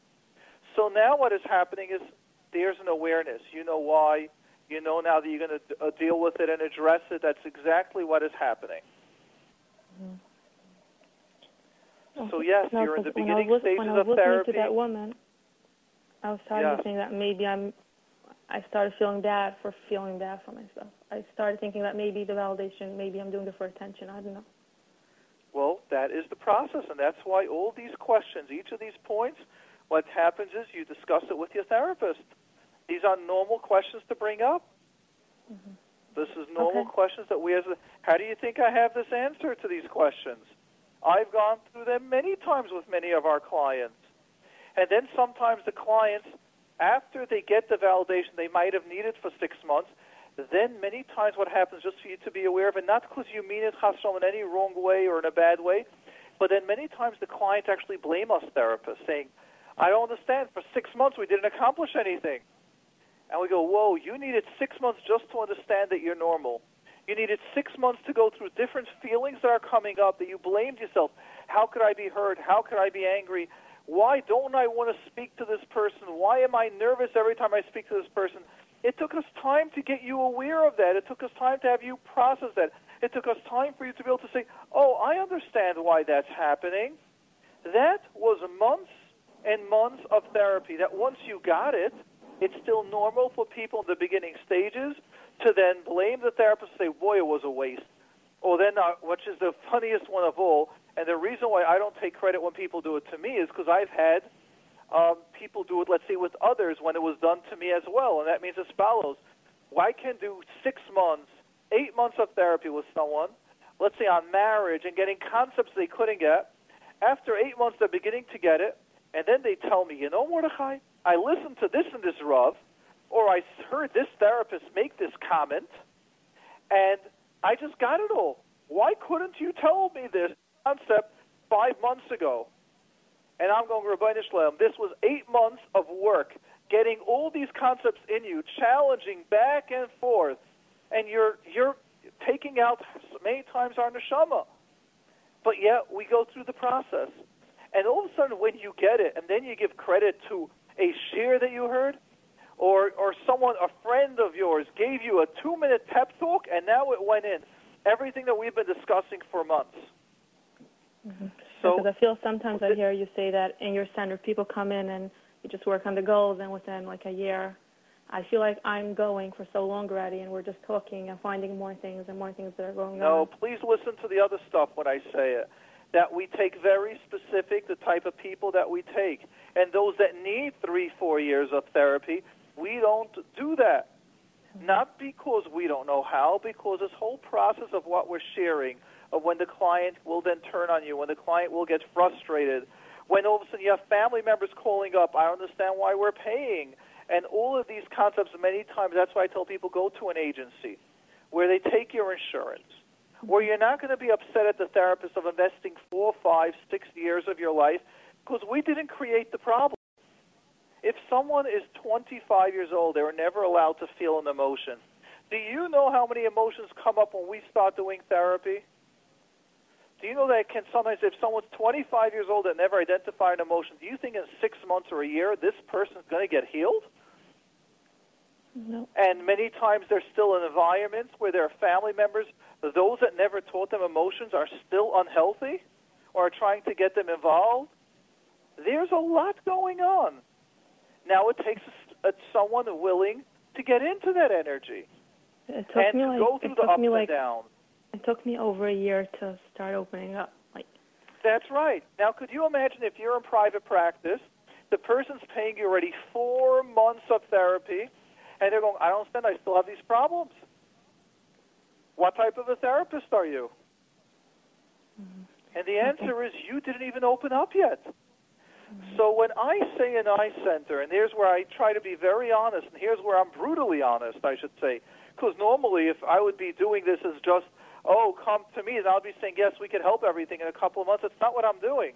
So now what is happening is there's an awareness. You know why. You know now that you're going to uh, deal with it and address it. That's exactly what is happening. Oh, so yes, No, you're in the I was beginning lis- stages when I was of listening therapy. to that woman, I was starting Yeah. to think that maybe I'm. I started feeling bad for feeling bad for myself. I started thinking that maybe the validation, maybe I'm doing it for attention. I don't know. Well, that is the process, and that's why all these questions, each of these points, what happens is you discuss it with your therapist. These are normal questions to bring up. Mm-hmm. This is normal Okay. questions that we as a, how do you think I have this answer to these questions? I've gone through them many times with many of our clients. And then sometimes the clients, after they get the validation they might have needed for six months, then many times what happens, just for you to be aware of and not because you mean it, Chasrom, in any wrong way or in a bad way, but then many times the clients actually blame us therapists, saying, I don't understand, for six months we didn't accomplish anything. And we go, whoa, you needed six months just to understand that you're normal. You needed six months to go through different feelings that are coming up, that you blamed yourself. How could I be hurt? How could I be angry? Why don't I want to speak to this person? Why am I nervous every time I speak to this person? It took us time to get you aware of that. It took us time to have you process that. It took us time for you to be able to say, oh, I understand why that's happening. That was months and months of therapy. That once you got it, it's still normal for people in the beginning stages to then blame the therapist and say, boy, it was a waste. Or then, uh, which is the funniest one of all, and the reason why I don't take credit when people do it to me is because I've had um, people do it, let's say, with others when it was done to me as well. And that means as follows. Well, I can do six months, eight months of therapy with someone, let's say on marriage and getting concepts they couldn't get. After eight months, they're beginning to get it, and then they tell me, you know, Mordechai, I listened to this and this Rav, or I heard this therapist make this comment, and I just got it all. Why couldn't you tell me this concept five months ago? And I'm going, to Rabbi Shalom, this was eight months of work, getting all these concepts in you, challenging back and forth, and you're you're taking out many times our neshama. But yet we go through the process. And all of a sudden when you get it and then you give credit to a shiur that you heard, or or someone, a friend of yours, gave you a two minute pep talk, and now it went in. Everything that we've been discussing for months. Mm-hmm. So because I feel sometimes I hear you say that in your center, people come in and you just work on the goals, and within like a year, I feel like I'm going for so long already, and we're just talking and finding more things and more things that are going no, on. No, please listen to the other stuff when I say it. That we take very specific the type of people that we take, and those that need three, four years of therapy, we don't do that. Not because we don't know how, because this whole process of what we're sharing, of when the client will then turn on you, when the client will get frustrated, when all of a sudden you have family members calling up, I understand why we're paying. And all of these concepts, many times, that's why I tell people go to an agency where they take your insurance, where you're not going to be upset at the therapist of investing four, five, six years of your life because we didn't create the problem. If someone is 25 years old, they were never allowed to feel an emotion. Do you know how many emotions come up when we start doing therapy? Do you know that can sometimes, if someone's 25 years old and never identified an emotion, do you think in six months or a year this person's going to get healed? No. And many times they're still in environments where their family members, those that never taught them emotions, are still unhealthy or are trying to get them involved. There's a lot going on. Now it takes a, a, someone willing to get into that energy it took and me to like, go through the ups and like, downs. It took me over a year to start opening up. Like That's right. Now, could you imagine if you're in private practice, the person's paying you already four months of therapy, and they're going, I don't understand, I still have these problems. What type of a therapist are you? Mm-hmm. And the answer is you didn't even open up yet. So when I say an eye center, and here's where I try to be very honest, and here's where I'm brutally honest, I should say, because normally if I would be doing this as just, oh, come to me, and I'll be saying, yes, we can help everything in a couple of months. It's not what I'm doing.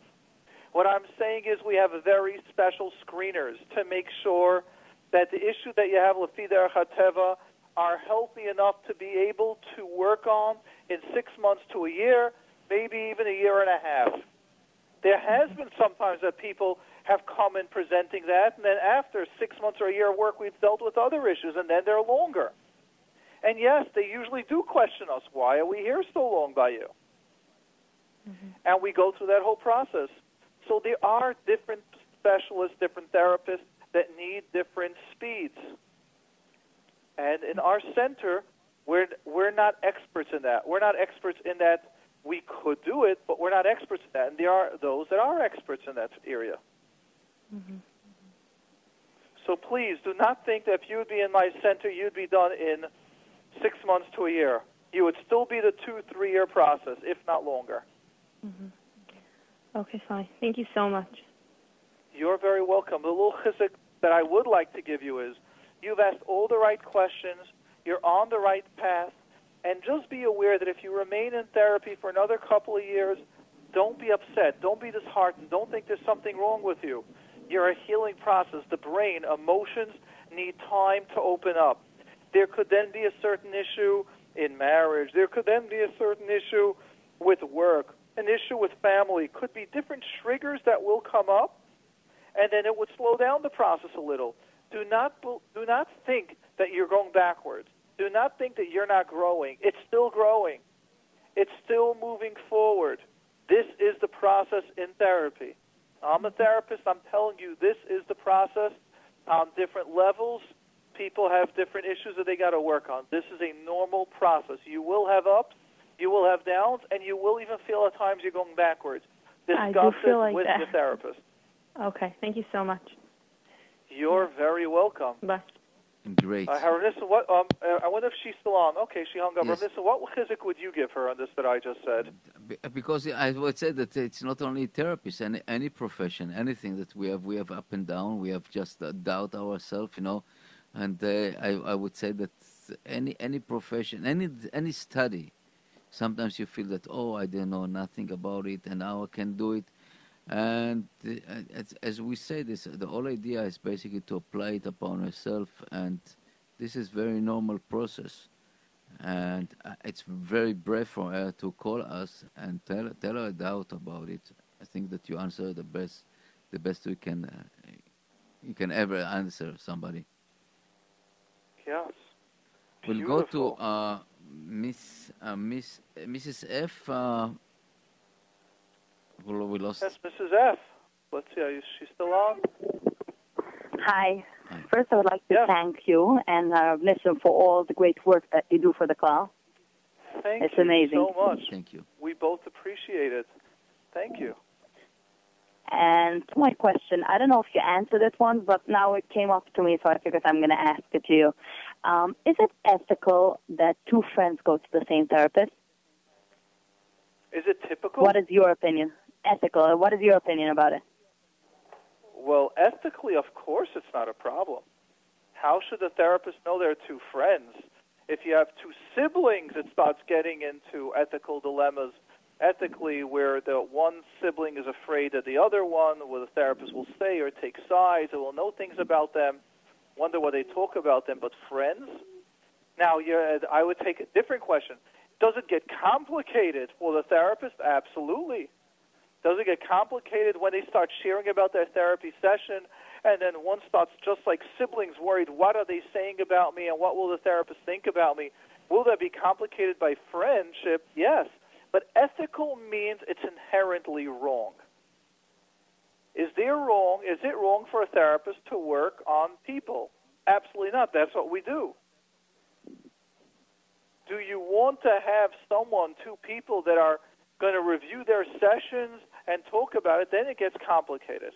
What I'm saying is we have very special screeners to make sure that the issue that you have, Lafida Hateva, are healthy enough to be able to work on in six months to a year, maybe even a year and a half. There has been sometimes that people have come in presenting that, and then after six months or a year of work, we've dealt with other issues, and then they're longer. And yes, they usually do question us. Why are we here so long by you? Mm-hmm. And we go through that whole process. So there are different specialists, different therapists that need different speeds. And in our center, we're, we're not experts in that. We're not experts in that we could do it, but we're not experts in that. And there are those that are experts in that area. Mm-hmm. So please do not think that if you would be in my center, you'd be done in six months to a year. You would still be the two, three year process, if not longer. Mm-hmm. Okay, fine. Thank you so much. You're very welcome. The little chizuk that I would like to give you is you've asked all the right questions, you're on the right path, and just be aware that if you remain in therapy for another couple of years, don't be upset. Don't be disheartened. Don't think there's something wrong with you. You're a healing process. The brain, emotions need time to open up. There could then be a certain issue in marriage. There could then be a certain issue with work, an issue with family. Could be different triggers that will come up, and then it would slow down the process a little. Do not do not think that you're going backwards. Do not think that you're not growing. It's still growing. It's still moving forward. This is the process in therapy. I'm a therapist. I'm telling you, this is the process on different levels. People have different issues that they got to work on. This is a normal process. You will have ups, you will have downs, and you will even feel at times you're going backwards. Discuss it like with that. your therapist. Okay, thank you so much. You're very welcome. Bye. Great. Uh, Harav Nissen, what? Um, uh, I wonder if she's still on. Okay, she hung up. Yes. Harav Nissen, what chizuk would you give her on this that I just said? Because I would say that it's not only therapists, any any profession, anything that we have, we have up and down. We have just uh, doubt ourselves, you know. And uh, I I would say that any any profession, any any study. Sometimes you feel that oh, I don't know nothing about it, and now I can do it. And uh, as, as we say this, the whole idea is basically to apply it upon yourself, and this is very normal process. And uh, it's very brave for her to call us and tell tell her doubt about it. I think that you answer the best, the best we can, uh, you can ever answer somebody. Yes. We'll go to uh, Miss uh, Miss uh, Mrs. F. Well, we lost. Yes, Mrs. F. Let's see, is she still on? Hi. Hi. First, I would like to Yeah. thank you and uh, listen for all the great work that you do for the class. Thank It's you amazing. so much. Thank you. We both appreciate it. Thank you. And my question, I don't know if you answered it once, but now it came up to me, so I figured I'm going to ask it to you. Um, is it ethical that two friends go to the same therapist? Is it typical? What is your opinion? Ethical. What is your opinion about it? Well, ethically, of course, it's not a problem. How should the therapist know they're two friends? If you have two siblings, it starts getting into ethical dilemmas. Ethically, where the one sibling is afraid that the other one, where the therapist will stay or take sides, or will know things about them, wonder what they talk about them. But friends? Now, I would take a different question. Does it get complicated for the therapist? Absolutely. Does it get complicated when they start sharing about their therapy session and then one starts just like siblings worried, what are they saying about me and what will the therapist think about me? Will that be complicated by friendship? Yes. But ethical means it's inherently wrong. Is there wrong? Is it wrong for a therapist to work on people? Absolutely not. That's what we do. Do you want to have someone, two people that are going to review their sessions and talk about it? Then it gets complicated.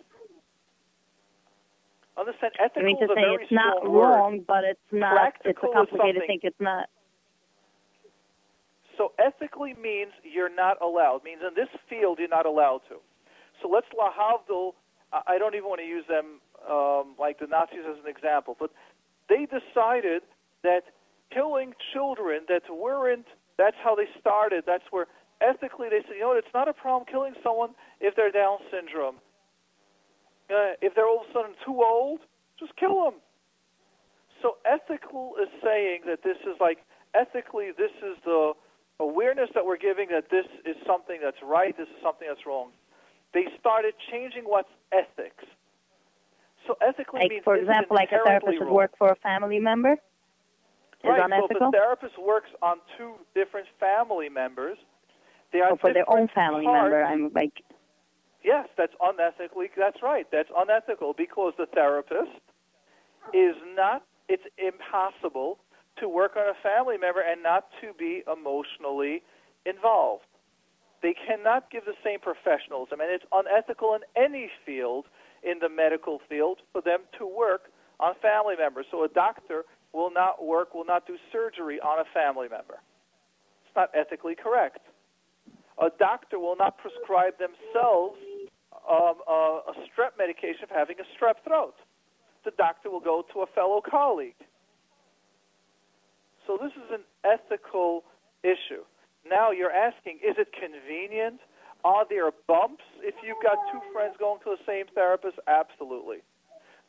Understand? I Ethical mean to is a say very it's not word. wrong, but it's not. Practical it's a complicated thing. It's not. So ethically means you're not allowed. Means in this field you're not allowed to. So let's lahavdil. I I don't even want to use them um, like the Nazis as an example, but they decided that killing children that weren't. That's how they started. That's where ethically they said, you know what? It's not a problem killing someone if they're Down syndrome. Uh, if they're all of a sudden too old, just kill them. So ethical is saying that this is like ethically this is the awareness that we're giving that this is something that's right, this is something that's wrong. They started changing what's ethics. So ethically Like means for example, like a therapist would work for a family member. Is right. So if unethical. a therapist works on two different family members, or oh, for their own family parts member. I'm like, Yes, that's unethically. That's right. That's unethical because the therapist is not. It's impossible to work on a family member and not to be emotionally involved. They cannot give the same professionalism, and it's unethical in any field, in the medical field, for them to work on family members. So a doctor will not work, will not do surgery on a family member. It's not ethically correct a doctor will not prescribe themselves um, uh, a strep medication for having a strep throat. The doctor will go to a fellow colleague. So this is an ethical issue. Now you're asking, is it convenient? Are there bumps if you've got two friends going to the same therapist? Absolutely.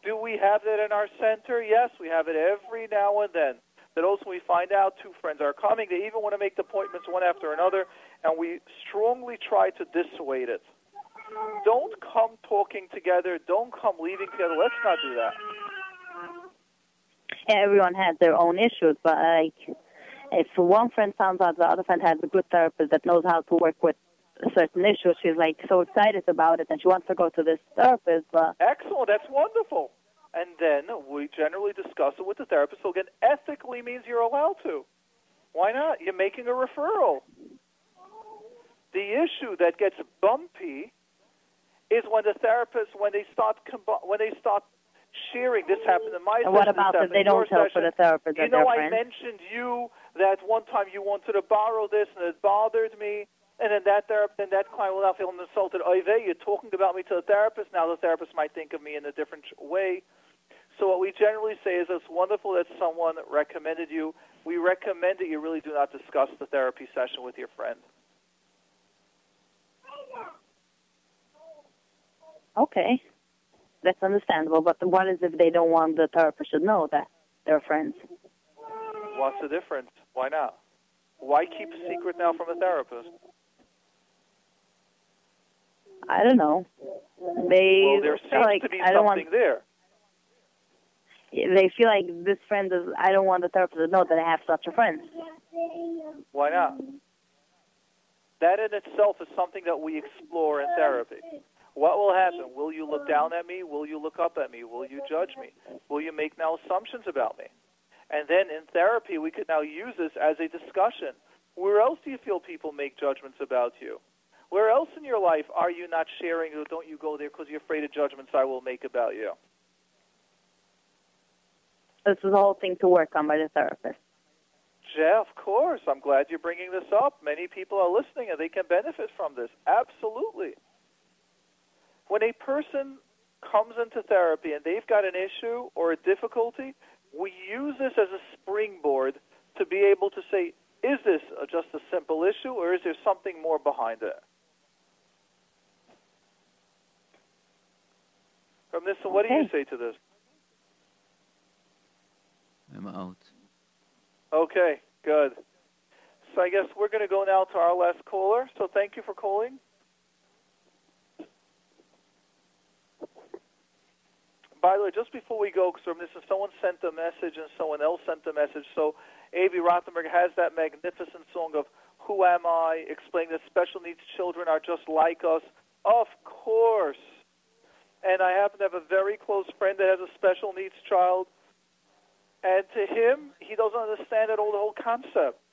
Do we have that in our center? Yes, we have it every now and then. That also we find out two friends are coming. They even want to make the appointments one after another, and we strongly try to dissuade it. Don't come talking together. Don't come leaving together. Let's not do that. everyone has their own issues, but like, if one friend finds out the other friend has a good therapist that knows how to work with certain issues, she's like so excited about it and she wants to go to this therapist, but Excellent. That's wonderful. And then we generally discuss it with the therapist. So again, ethically means you're allowed to. Why not? You're making a referral. The issue that gets bumpy is when the therapist, when they start when they start sharing. This happened in my and what about if they don't tell for session. the therapist You that know, I mentioned you that one time you wanted to borrow this and it bothered me. And then that therapist, then that client will now feel insulted. Vey, you're talking about me to the therapist. Now the therapist might think of me in a different way. So what we generally say is it's wonderful that someone recommended you. We recommend that you really do not discuss the therapy session with your friend. Okay, that's understandable. But what is if they don't want the therapist to know that they're friends? What's the difference? Why not? Why keep a secret now from a therapist? I don't know. They well, there seems like to be something want. there. They feel like this friend is. I don't want the therapist to know that I have such a friend. Why not? That in itself is something that we explore in therapy. What will happen? Will you look down at me? Will you look up at me? Will you judge me? Will you make now assumptions about me? And then in therapy, we could now use this as a discussion. Where else do you feel people make judgments about you? Where else in your life are you not sharing or don't you go there because you're afraid of judgments I will make about you? This is the whole thing to work on by the therapist. Yeah, of course. I'm glad you're bringing this up. Many people are listening and they can benefit from this. Absolutely. When a person comes into therapy and they've got an issue or a difficulty, we use this as a springboard to be able to say, is this just a simple issue or is there something more behind it? From this, what do you say to this? I'm out. Okay, good. So I guess we're going to go now to our last caller. So thank you for calling. By the way, just before we go, because someone sent a message and someone else sent a message. So Abie Rotenberg has that magnificent song of Who Am I? explaining that special needs children are just like us. Of course. And I happen to have a very close friend that has a special needs child. And to him, he doesn't understand at all the whole concept.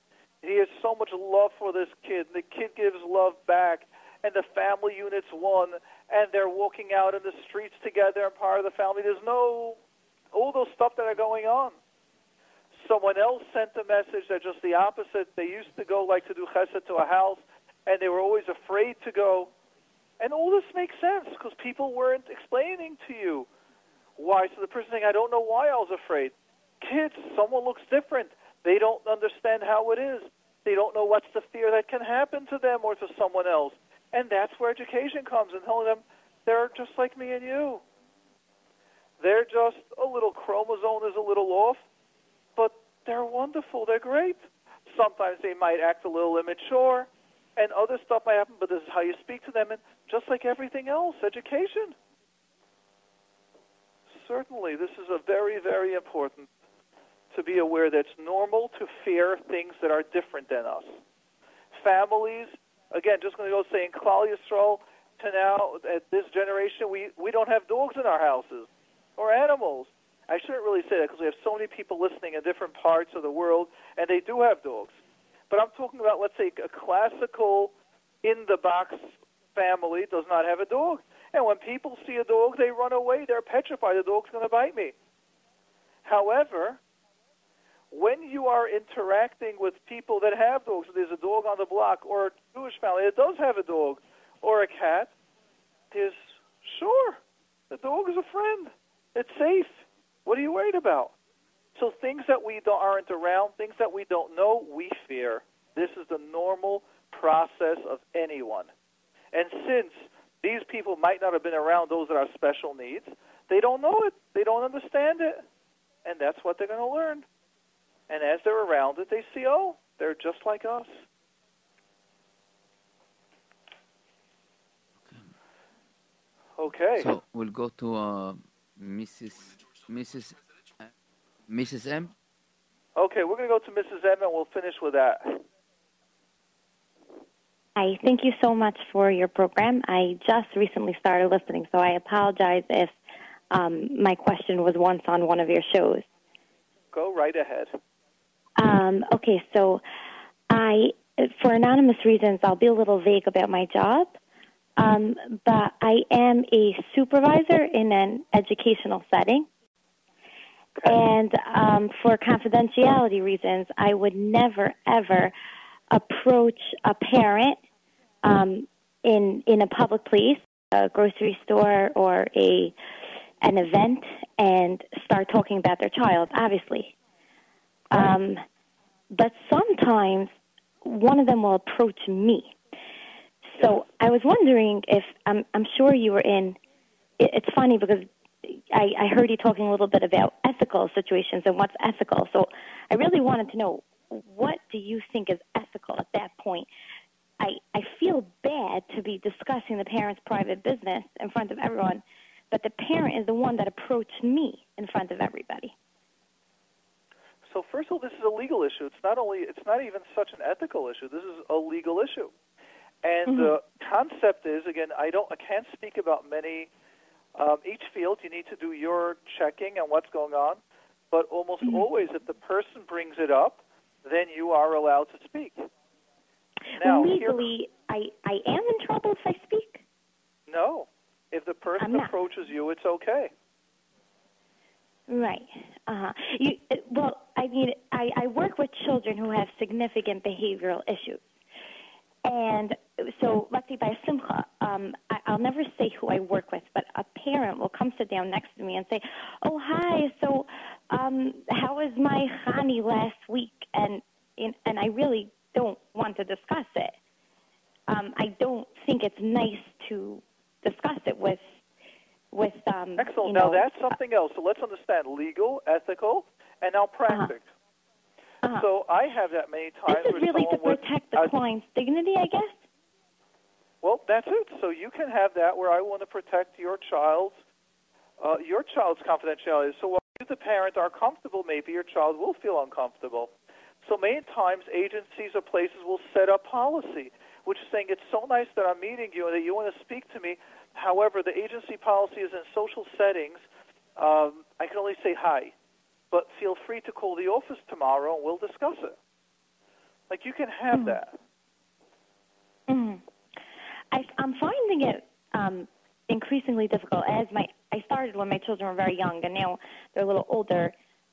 He has so much love for this kid, and the kid gives love back, and the family unit's one, and they're walking out in the streets together and part of the family. There's no all those stuff that are going on. Someone else sent a message that just the opposite. They used to go like to do chesed to a house, and they were always afraid to go. And all this makes sense because people weren't explaining to you why. So the person saying, I don't know why I was afraid. Kids, someone looks different. They don't understand how it is. They don't know what's the fear that can happen to them or to someone else. And that's where education comes and telling them they're just like me and you. They're just a little chromosome is a little off, but they're wonderful. They're great. Sometimes they might act a little immature, and other stuff might happen, but this is how you speak to them. And just like everything else, education. Certainly, this is a very, very important to be aware that it's normal to fear things that are different than us. Families, again, just going to go say in Yisrael to now, at this generation, we, we don't have dogs in our houses or animals. I shouldn't really say that because we have so many people listening in different parts of the world, and they do have dogs. But I'm talking about, let's say, a classical in the box family does not have a dog. And when people see a dog, they run away. They're petrified the dog's going to bite me. However, when you are interacting with people that have dogs, there's a dog on the block or a Jewish family that does have a dog or a cat, there's sure, the dog is a friend. It's safe. What are you worried about? So things that we don't, aren't around, things that we don't know, we fear. This is the normal process of anyone. And since these people might not have been around those that are special needs, they don't know it. They don't understand it. And that's what they're going to learn. And as they're around it, they see, oh, they're just like us. Okay. So we'll go to uh, Mrs. Mrs. uh, Mrs. M. Okay, we're going to go to Mrs. M and we'll finish with that. Hi, thank you so much for your program. I just recently started listening, so I apologize if um, my question was once on one of your shows. Go right ahead. Um, okay, so I, for anonymous reasons, I'll be a little vague about my job, um, but I am a supervisor in an educational setting. And um, for confidentiality reasons, I would never, ever approach a parent um, in in a public place, a grocery store, or a an event and start talking about their child, obviously. Um, but sometimes one of them will approach me. So I was wondering if I'm, I'm sure you were in. It, it's funny because I, I heard you talking a little bit about ethical situations and what's ethical. So I really wanted to know what do you think is ethical at that point? I, I feel bad to be discussing the parent's private business in front of everyone, but the parent is the one that approached me in front of everybody. So first of all, this is a legal issue. It's not only it's not even such an ethical issue. This is a legal issue. And Mhm. the concept is again, I don't I can't speak about many um, each field you need to do your checking and what's going on, but almost Mhm. always if the person brings it up, then you are allowed to speak. Now, here- Legally, I, I am in trouble if I speak. no. If the person approaches you, it's okay. Right. Uh-huh. You, uh, well, I mean, I, I work with children who have significant behavioral issues. And so, let's say by Simcha, um, I, I'll never say who I work with, but a parent will come sit down next to me and say, "Oh, hi. So, um, how was my Hani last week?" And and, and I really don't want to discuss it. Um, I don't think it's nice to discuss it with with um, Excellent. you now that's something else. So let's understand legal, ethical, and now practice. uh-huh. So I have that many times This is really to protect the uh, client's dignity, I guess. Well, that's it. So you can have that where I want to protect your child's uh, your child's confidentiality. So while you, the parent, are comfortable, maybe your child will feel uncomfortable. So many times, agencies or places will set up policy, which is saying it's so nice that I'm meeting you and that you want to speak to me. However, the agency policy is in social settings. Um, I can only say hi, but feel free to call the office tomorrow and we'll discuss it. Like you can have Mhm. that. Mm. I, I'm finding it um, increasingly difficult as my I started when my children were very young, and now they're a little older.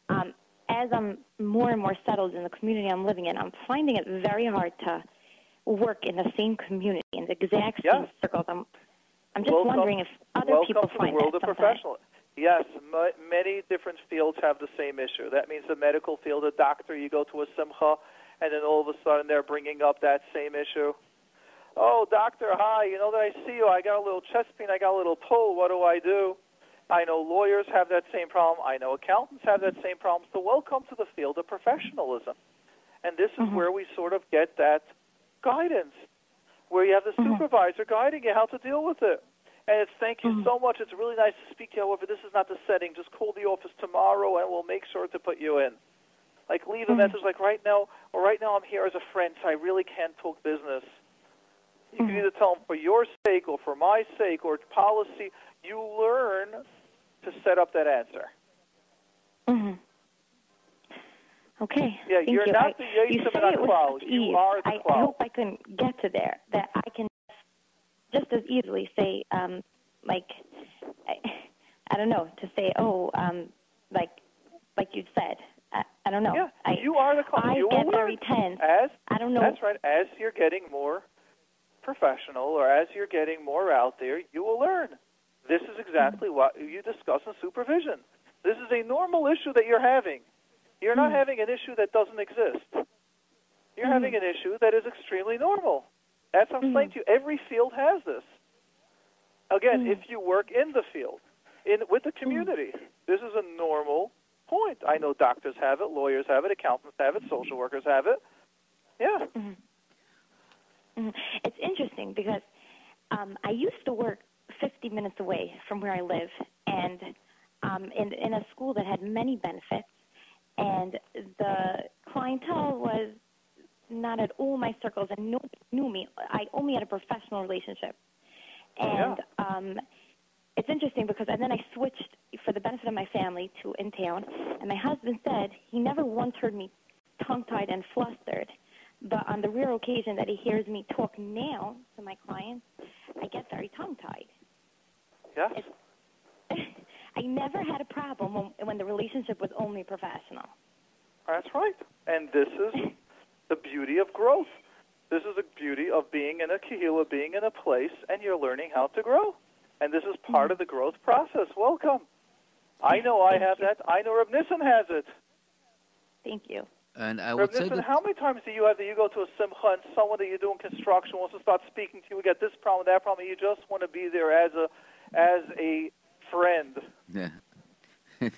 Um, as I'm more and more settled in the community I'm living in, I'm finding it very hard to work in the same community in the exact Yeah. same circles. I'm I'm just Welcome- wondering if other people Welcome to find the world that of sometimes. professional. Yes, m- many different fields have the same issue. That means the medical field, a doctor, you go to a simcha, and then all of a sudden they're bringing up that same issue. Oh, doctor, hi. You know that I see you. I got a little chest pain. I got a little pull. What do I do? I know lawyers have that same problem. I know accountants have that same problem. So welcome to the field of professionalism. And this is Mhm. where we sort of get that guidance, where you have the Mhm. supervisor guiding you how to deal with it. And it's thank you Mhm. so much. It's really nice to speak to you. However, this is not the setting. Just call the office tomorrow, and we'll make sure to put you in. Like leave a Mhm. message like right now, or right now I'm here as a friend, so I really can't talk business. You can either tell them for your sake or for my sake or policy. You learn to set up that answer. Okay. Yeah, thank you're you. not I, the you Yisem say and it with You ease. are the I, I hope I can get to there. That I can just as easily say, um, like, I, I don't know, to say, oh, um, like, like you said. I, I don't know. Yeah, I, you are the Klal. I you get very tense. As I don't know. That's right. As you're getting more professional or as you're getting more out there, you will learn. This is exactly what you discuss in supervision. This is a normal issue that you're having. You're not Mhm. having an issue that doesn't exist. You're Mhm. having an issue that is extremely normal. That's what I'm Mhm. saying to you. Every field has this. Again, Mhm. if you work in the field, in with the community, this is a normal point. I know doctors have it, lawyers have it, accountants have it, social workers have it. Yeah. Mhm. Mhm. It's interesting because um, I used to work 50 minutes away from where I live, and um, in in a school that had many benefits, and the clientele was not at all my circles, and nobody knew me. I only had a professional relationship, and um, it's interesting because and then I switched for the benefit of my family to in town, and my husband said he never once heard me tongue-tied and flustered. But on the rare occasion that he hears me talk now to my clients, I get very tongue-tied. Yes. I never had a problem when, when the relationship was only professional. That's right. And this is the beauty of growth. This is the beauty of being in a kahila, being in a place, and you're learning how to grow. And this is part mm-hmm. of the growth process. Welcome. I know I have that. I know Reb Nissen has it. Thank you. And I Reb would say Nissen, that how many times do you have that you go to a simcha and someone that you're doing construction wants to start speaking to you, we got this problem, that problem, and you just want to be there as a as a friend. yeah.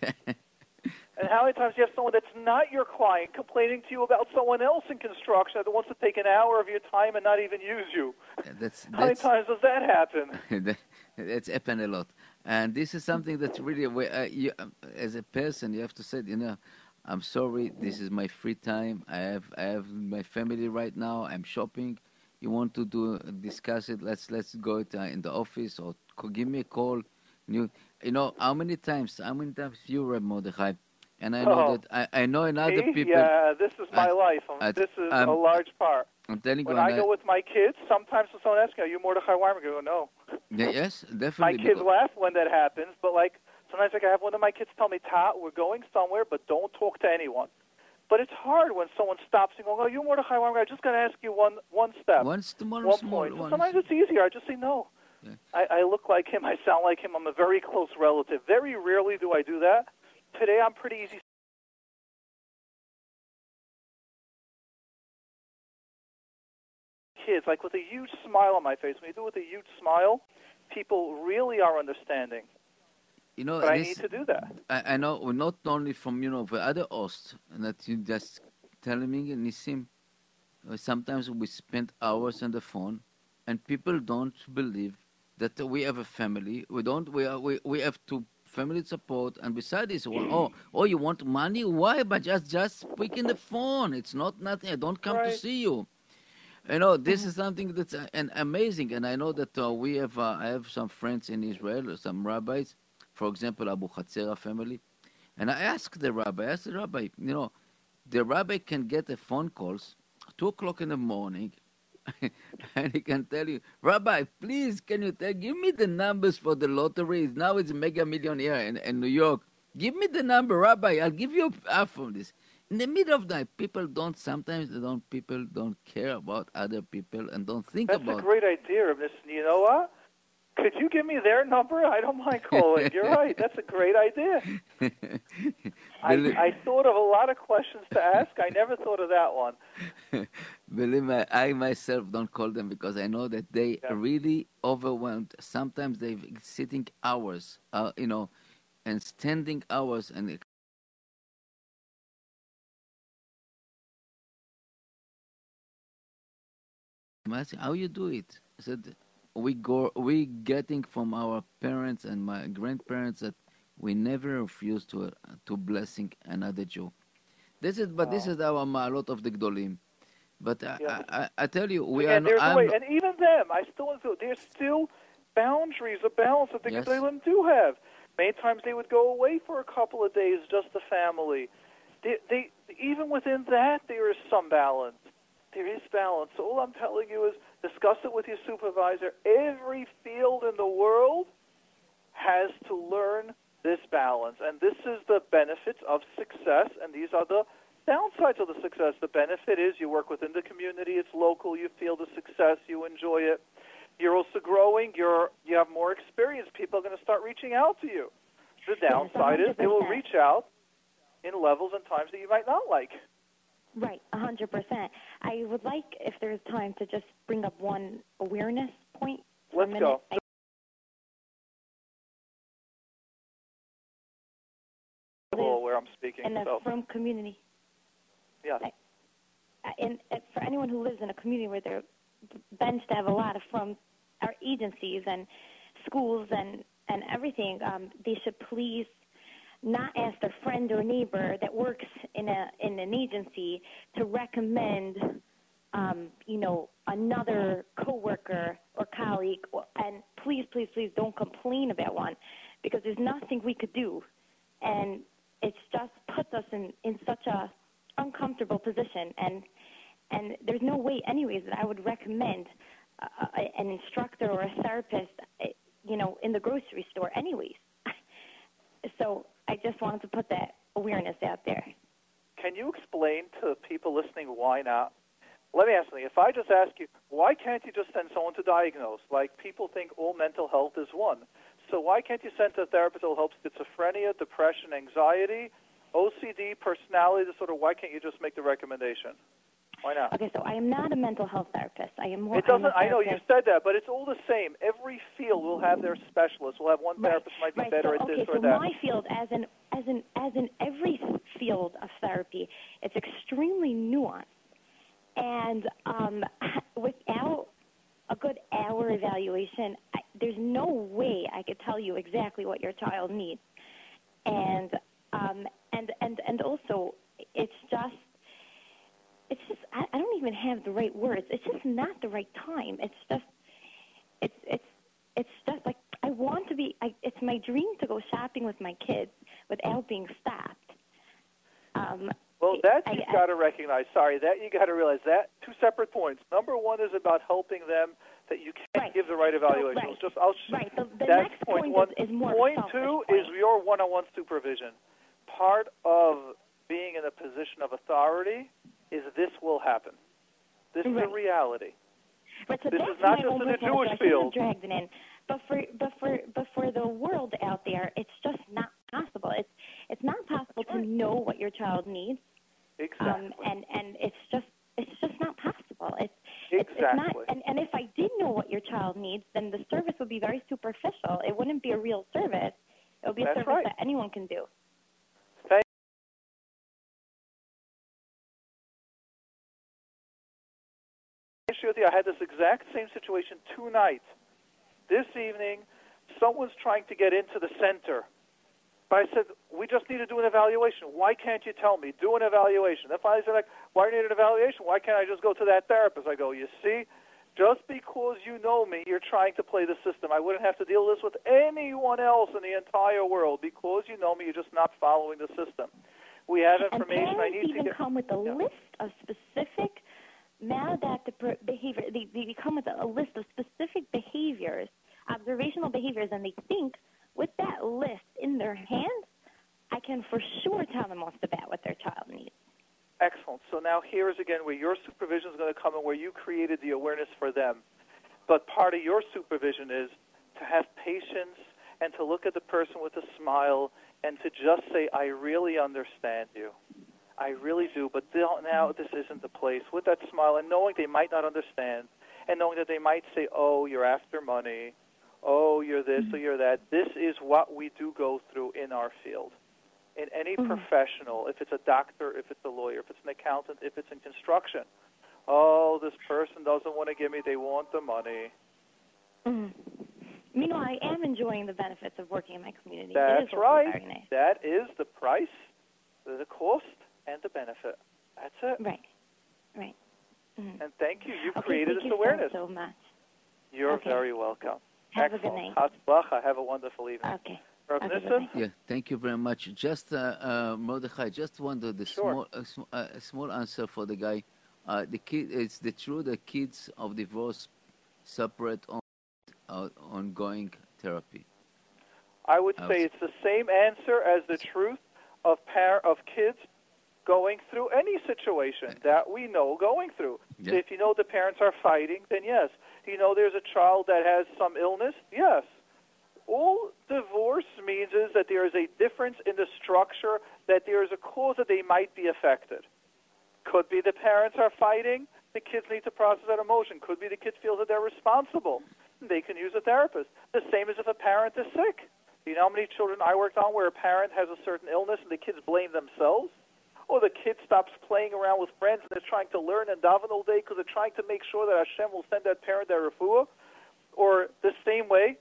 And how many times do you have someone that's not your client complaining to you about someone else in construction that wants to take an hour of your time and not even use you? that's How many times does that happen? that- that's happened a lot, and this is something that's really, uh, you, um, as a person, you have to say, you know, I'm sorry, this is my free time. I have I have my family right now. I'm shopping. You want to do discuss it? Let's let's go it, uh, in the office or give me a call. You you know how many times how many times you read Mordechai, and I know Oh. that I, I know another See? people. Yeah, this is my I- life. Um, I- this is I'm- a large part. I'm telling When you, I and go with my kids, sometimes when someone asks me, "Are you Mordechai Winberger?" I go, "No." yeah, yes, definitely. My kids because- laugh when that happens, but like sometimes like I have one of my kids tell me, "Ta, we're going somewhere, but don't talk to anyone." But it's hard when someone stops and goes, "Oh, you Mordechai Winberger? I just got to ask you one one step, One one point." So sometimes it's easier. I just say no. Yeah. I, I look like him. I sound like him. I'm a very close relative. Very rarely do I do that. Today I'm pretty easy. Kids, like with a huge smile on my face. When you do it with a huge smile, people really are understanding. You know, I need to do that. I, I know not only from you know the other hosts that you just telling me and Nissen. uh, Sometimes we spend hours on the phone, and people don't believe that we have a family. We don't. We are, we we have to family support, and besides this, well, oh oh you want money? Why? But just just speak in the phone. It's not nothing. I don't come to see you. You know, this is something that's uh, an amazing, and I know that uh, we have. Uh, I have some friends in Israel, some rabbis, for example, Abu Chatzera family, and I asked the rabbi. I asked the rabbi, you know, the rabbi can get a phone calls two o'clock in the morning, and he can tell you, Rabbi, please, can you tell, give me the numbers for the lottery? Now it's Mega Millionaire in, in New York. Give me the number, Rabbi. I'll give you half from this. In the middle of the night, people don't. Sometimes they don't. People don't care about other people and don't think That's about. That's a great idea, Miss. You know what? Could you give me their number? I don't mind calling. You're right. That's a great idea. I, I thought of a lot of questions to ask. I never thought of that one. Believe me, I myself don't call them because I know that they Yeah. are really overwhelmed. Sometimes they're sitting hours, uh, you know, and standing hours and how you do it? I said, we go, we getting from our parents and my grandparents that we never refuse to to blessing another Jew. This is, but this is our ma'alot of the Gedolim. But I, Yeah. I, I, I tell you, we Again, are. there's a I'm way, not- and even them, I still feel there's still boundaries, a balance that the Yes. Gedolim do have. Many times they would go away for a couple of days, just the family. They, they, even within that, there is some balance. There is balance. So all I'm telling you is discuss it with your supervisor. Every field in the world has to learn this balance, and this is the benefits of success, and these are the downsides of the success. The benefit is you work within the community, it's local, you feel the success, you enjoy it. You're also growing, you're you have more experience. People are going to start reaching out to you. The downside is they will reach out in levels and times that you might not like. Right, a hundred percent. I would like, if there's time, to just bring up one awareness point Let's go. I where I'm speaking. in a So, from community. yeah. Uh, And for anyone who lives in a community where they're bent to have a lot of from our agencies and schools and and everything, um, they should please not ask their friend or neighbor that works in a in an agency to recommend, um, you know, another coworker or colleague. Or, and please, please, please don't complain about one, because there's nothing we could do, and it's just puts us in in such a uncomfortable position and and there's no way anyways that I would recommend uh, an instructor or a therapist uh, you know in the grocery store anyways so I just wanted to put that awareness out there Can you explain to people listening why not? Let me ask you, if I just ask you, why can't you just send someone to diagnose? Like people think all mental health is one. So why can't you send to a therapist that will help schizophrenia, depression, anxiety, OCD, personality disorder? Why can't you just make the recommendation? Why not? Okay, so I am not a mental health therapist. I am more. It doesn't. I know you said that, but it's all the same. Every field will have their specialists. We'll have one Right, therapist might be right. better so, at okay, this so or that. my field, as in as in as in every field of therapy, it's extremely nuanced, and um, without a good hour evaluation, I, there's no way I could tell you exactly what your child needs, and um, and and and also, it's just. It's just I, I don't even have the right words. It's just not the right time. It's just it's it's it's just like I want to be. I, it's my dream to go shopping with my kids without being stopped. Um, Well, that you've got to recognize. Sorry, that you got to realize that two separate points. Number one is about helping them that you can't Right. give the right evaluation. right. Just I'll right. The, the that's next point point one. is, is more Point two selfish is your one-on-one supervision. Part of being in a position of authority is this will happen. This is Right. a reality. But so this is not just in the Jewish I shouldn't have field. dragged in. But for but for but for the world out there, it's just not possible. It's it's not possible to know what your child needs. Exactly. Um, and and it's just it's just not possible. It's it's, it's not. Exactly. And and if I did know what your child needs, then the service would be very superficial. It wouldn't be a real service. It would be a That's service right. that anyone can do. Thank issue with you. I had this exact same situation two nights. This evening, someone's trying to get into the center. But I said, we just need to do an evaluation. Why can't you tell me? Do an evaluation. Then finally said, like, why do you need an evaluation? Why can't I just go to that therapist? I go, you see, just because you know me, you're trying to play the system. I wouldn't have to deal with this with anyone else in the entire world. Because you know me, you're just not following the system. We have And information. I parents need to even get. come with a Yeah. list of specific maladaptive behavior. They, they come with a list of specific behaviors, observational behaviors, and they think with that list in their hands, I can for sure tell them off the bat what their child needs. Excellent. So now here is again where your supervision is going to come in, where you created the awareness for them. But part of your supervision is to have patience and to look at the person with a smile and to just say, I really understand you. I really do. But now this isn't the place. With that smile and knowing they might not understand and knowing that they might say, oh, you're after money. Oh, you're this or you're that. This is what we do go through in our field in any Mhm. professional, if it's a doctor, if it's a lawyer, if it's an accountant, if it's in construction. Oh, this person doesn't want to give me, they want the money. Mm-hmm. Meanwhile, I am enjoying the benefits of working in my community. That's right. Nice. That is the price, the cost, and the benefit. That's it. Right. Right. Mhm. And thank you. You've okay, created this you awareness. so, so much. You're Okay. very welcome. Have a good night. Have a wonderful evening. Okay. Rav Okay, Nissen? bye-bye. Yeah, thank you very much. Just uh, uh, Mordechai, just wonder the Sure. small, a, sm- uh, small answer for the guy. Uh, the kid, it's the true the kids of divorce separate on uh, ongoing therapy. I would I say it's the same answer as the truth of par- of kids going through any situation that we know going through. So if you know the parents are fighting, then yes. Do you know there's a child that has some illness, yes. All divorce means is that there is a difference in the structure, that there is a cause that they might be affected. Could be the parents are fighting, the kids need to process that emotion. Could be the kids feel that they're responsible. They can use a therapist. The same as if a parent is sick. You know how many children I worked on where a parent has a certain illness and the kids blame themselves? Or the kid stops playing around with friends and they're trying to learn and daven all day because they're trying to make sure that Hashem will send that parent their refuah? Or the same way,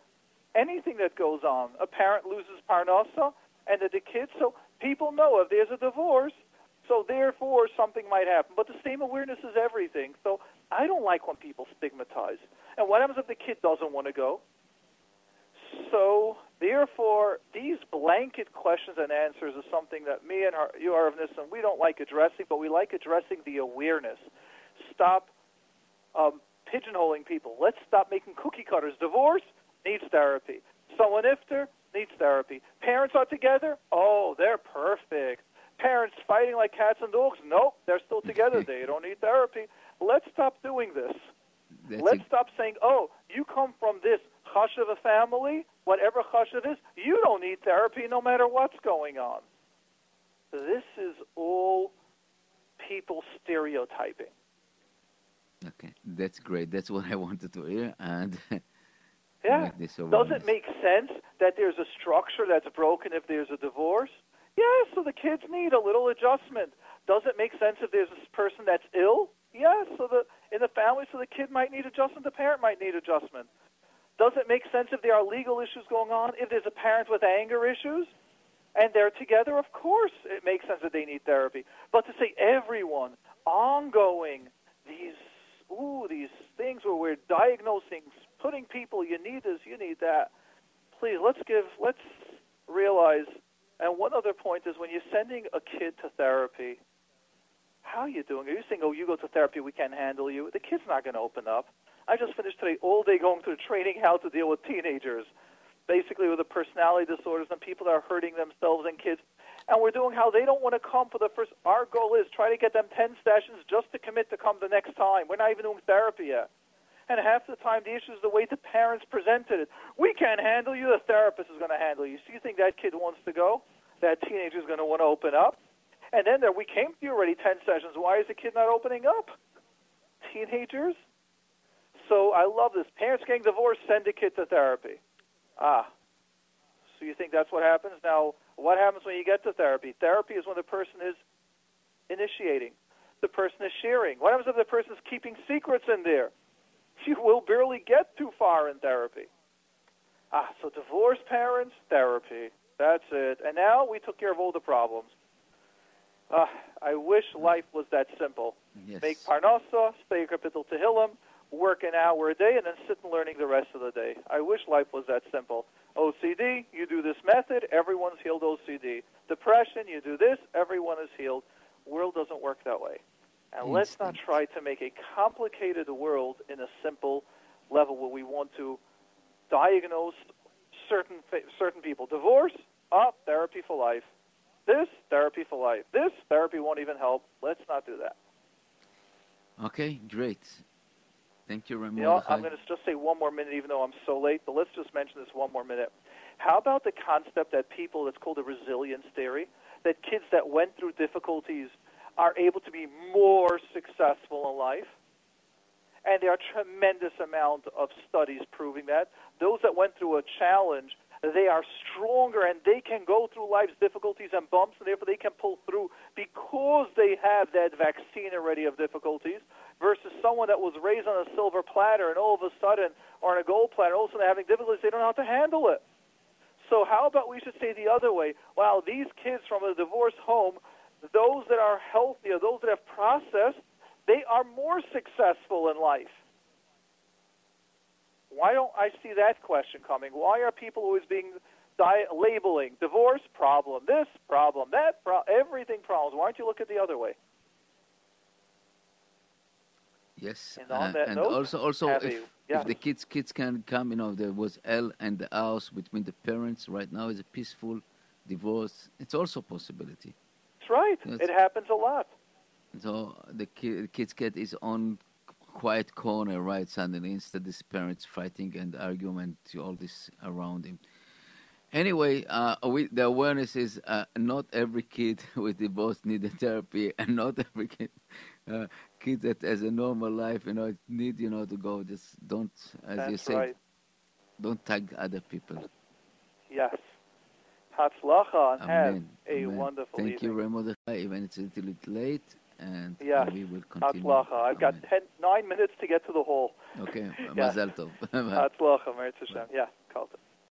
anything that goes on. A parent loses parnasa and that the kids, so people know if there's a divorce, so therefore something might happen. But the same awareness is everything. So I don't like when people stigmatize. And what happens if the kid doesn't want to go? So therefore, these blanket questions and answers is something that me and our, you, Rav Nissen, we don't like addressing, but we like addressing the awareness. Stop um, pigeonholing people. Let's stop making cookie cutters. Divorce needs therapy. Someone ifter needs therapy. Parents are together. Oh, they're perfect. Parents fighting like cats and dogs. Nope, they're still together. they don't need therapy. Let's stop doing this. That's Let's a- stop saying, "Oh, you come from this chashuva family, whatever chashuv is, you don't need therapy no matter what's going on." This is all people stereotyping. Okay, that's great. That's what I wanted to hear, and Yeah. Does it make sense that there's a structure that's broken if there's a divorce? Yes, so the kids need a little adjustment. Does it make sense if there's a person that's ill? Yes, so the in the family, so the kid might need adjustment, the parent might need adjustment. Does it make sense if there are legal issues going on? If there's a parent with anger issues and they're together, of course it makes sense that they need therapy. But to say everyone ongoing these ooh these things where we're diagnosing, putting people, you need this, you need that. Please let's give let's realize. And one other point is when you're sending a kid to therapy, how are you doing? Are you saying, "Oh, you go to therapy, we can't handle you"? The kid's not going to open up. I just finished today all day going through training how to deal with teenagers, basically with the personality disorders and people that are hurting themselves and kids. And we're doing how they don't want to come for the first. Our goal is try to get them 10 sessions just to commit to come the next time. We're not even doing therapy yet. And half the time, the issue is the way the parents presented it. We can't handle you. The therapist is going to handle you. So you think that kid wants to go? That teenager is going to want to open up? And then there, we came to you already 10 sessions. Why is the kid not opening up? Teenagers? So I love this. Parents getting divorced, send a kid to therapy. Ah. So you think that's what happens? Now, what happens when you get to therapy? Therapy is when the person is initiating. The person is sharing. What happens if the person is keeping secrets in there? You will barely get too far in therapy. Ah, so divorced parents, therapy. That's it. And now we took care of all the problems. Ah, I wish life was that simple. Yes. Make parnasa, stay a kapitel tehillim, work an hour a day, and then sit and learning the rest of the day. I wish life was that simple. OCD, you do this method, everyone's healed OCD. Depression, you do this, everyone is healed. World doesn't work that way. And let's not try to make a complicated world in a simple level where we want to diagnose certain certain people. Divorce, up, therapy for life. This, therapy for life. This, therapy won't even help. Let's not do that. Okay, great. Thank you, Ramon. You know, I'm going to just say one more minute, even though I'm so late, but let's just mention this one more minute. How about the concept that people, that's called the resilience theory, that kids that went through difficulties are able to be more successful in life? And there are tremendous amount of studies proving that. Those that went through a challenge, they are stronger and they can go through life's difficulties and bumps, and therefore they can pull through because they have that vaccine already of difficulties versus someone that was raised on a silver platter and all of a sudden, or on a gold platter, all of a sudden having difficulties, they don't know how to handle it. So how about we should say the other way? Wow, these kids from a divorced home, those that are healthier, those that have processed, they are more successful in life. Why don't I see that question coming? Why are people always being di- labeling divorce problem, this problem, that pro- everything problems? Why don't you look at the other way? Yes, And uh, and note, also also if, yes. if the kids kids can come, you know, there was L and the house between the parents. Right now is a peaceful divorce. It's also a possibility. That's right. Yes. It happens a lot. So the, ki- the kids get his own quiet corner, right? Suddenly, instead his parents fighting and argument, all this around him. Anyway, uh, we, the awareness is uh, not every kid with divorce need a therapy, and not every kid, uh, kid that has a normal life, you know, need you know to go. Just don't, as you That's said, right. don't tag other people. Yes. Hatzlacha and have a Amen. wonderful Thank evening. you, Remo. Even it's a little bit late, and Yes. we will continue. Hatzlacha. I've got Amen. ten, nine minutes to get to the hall. Okay, Yeah. Mazal tov. Hatzlacha, Meretz Hashem. Yeah, Kalta.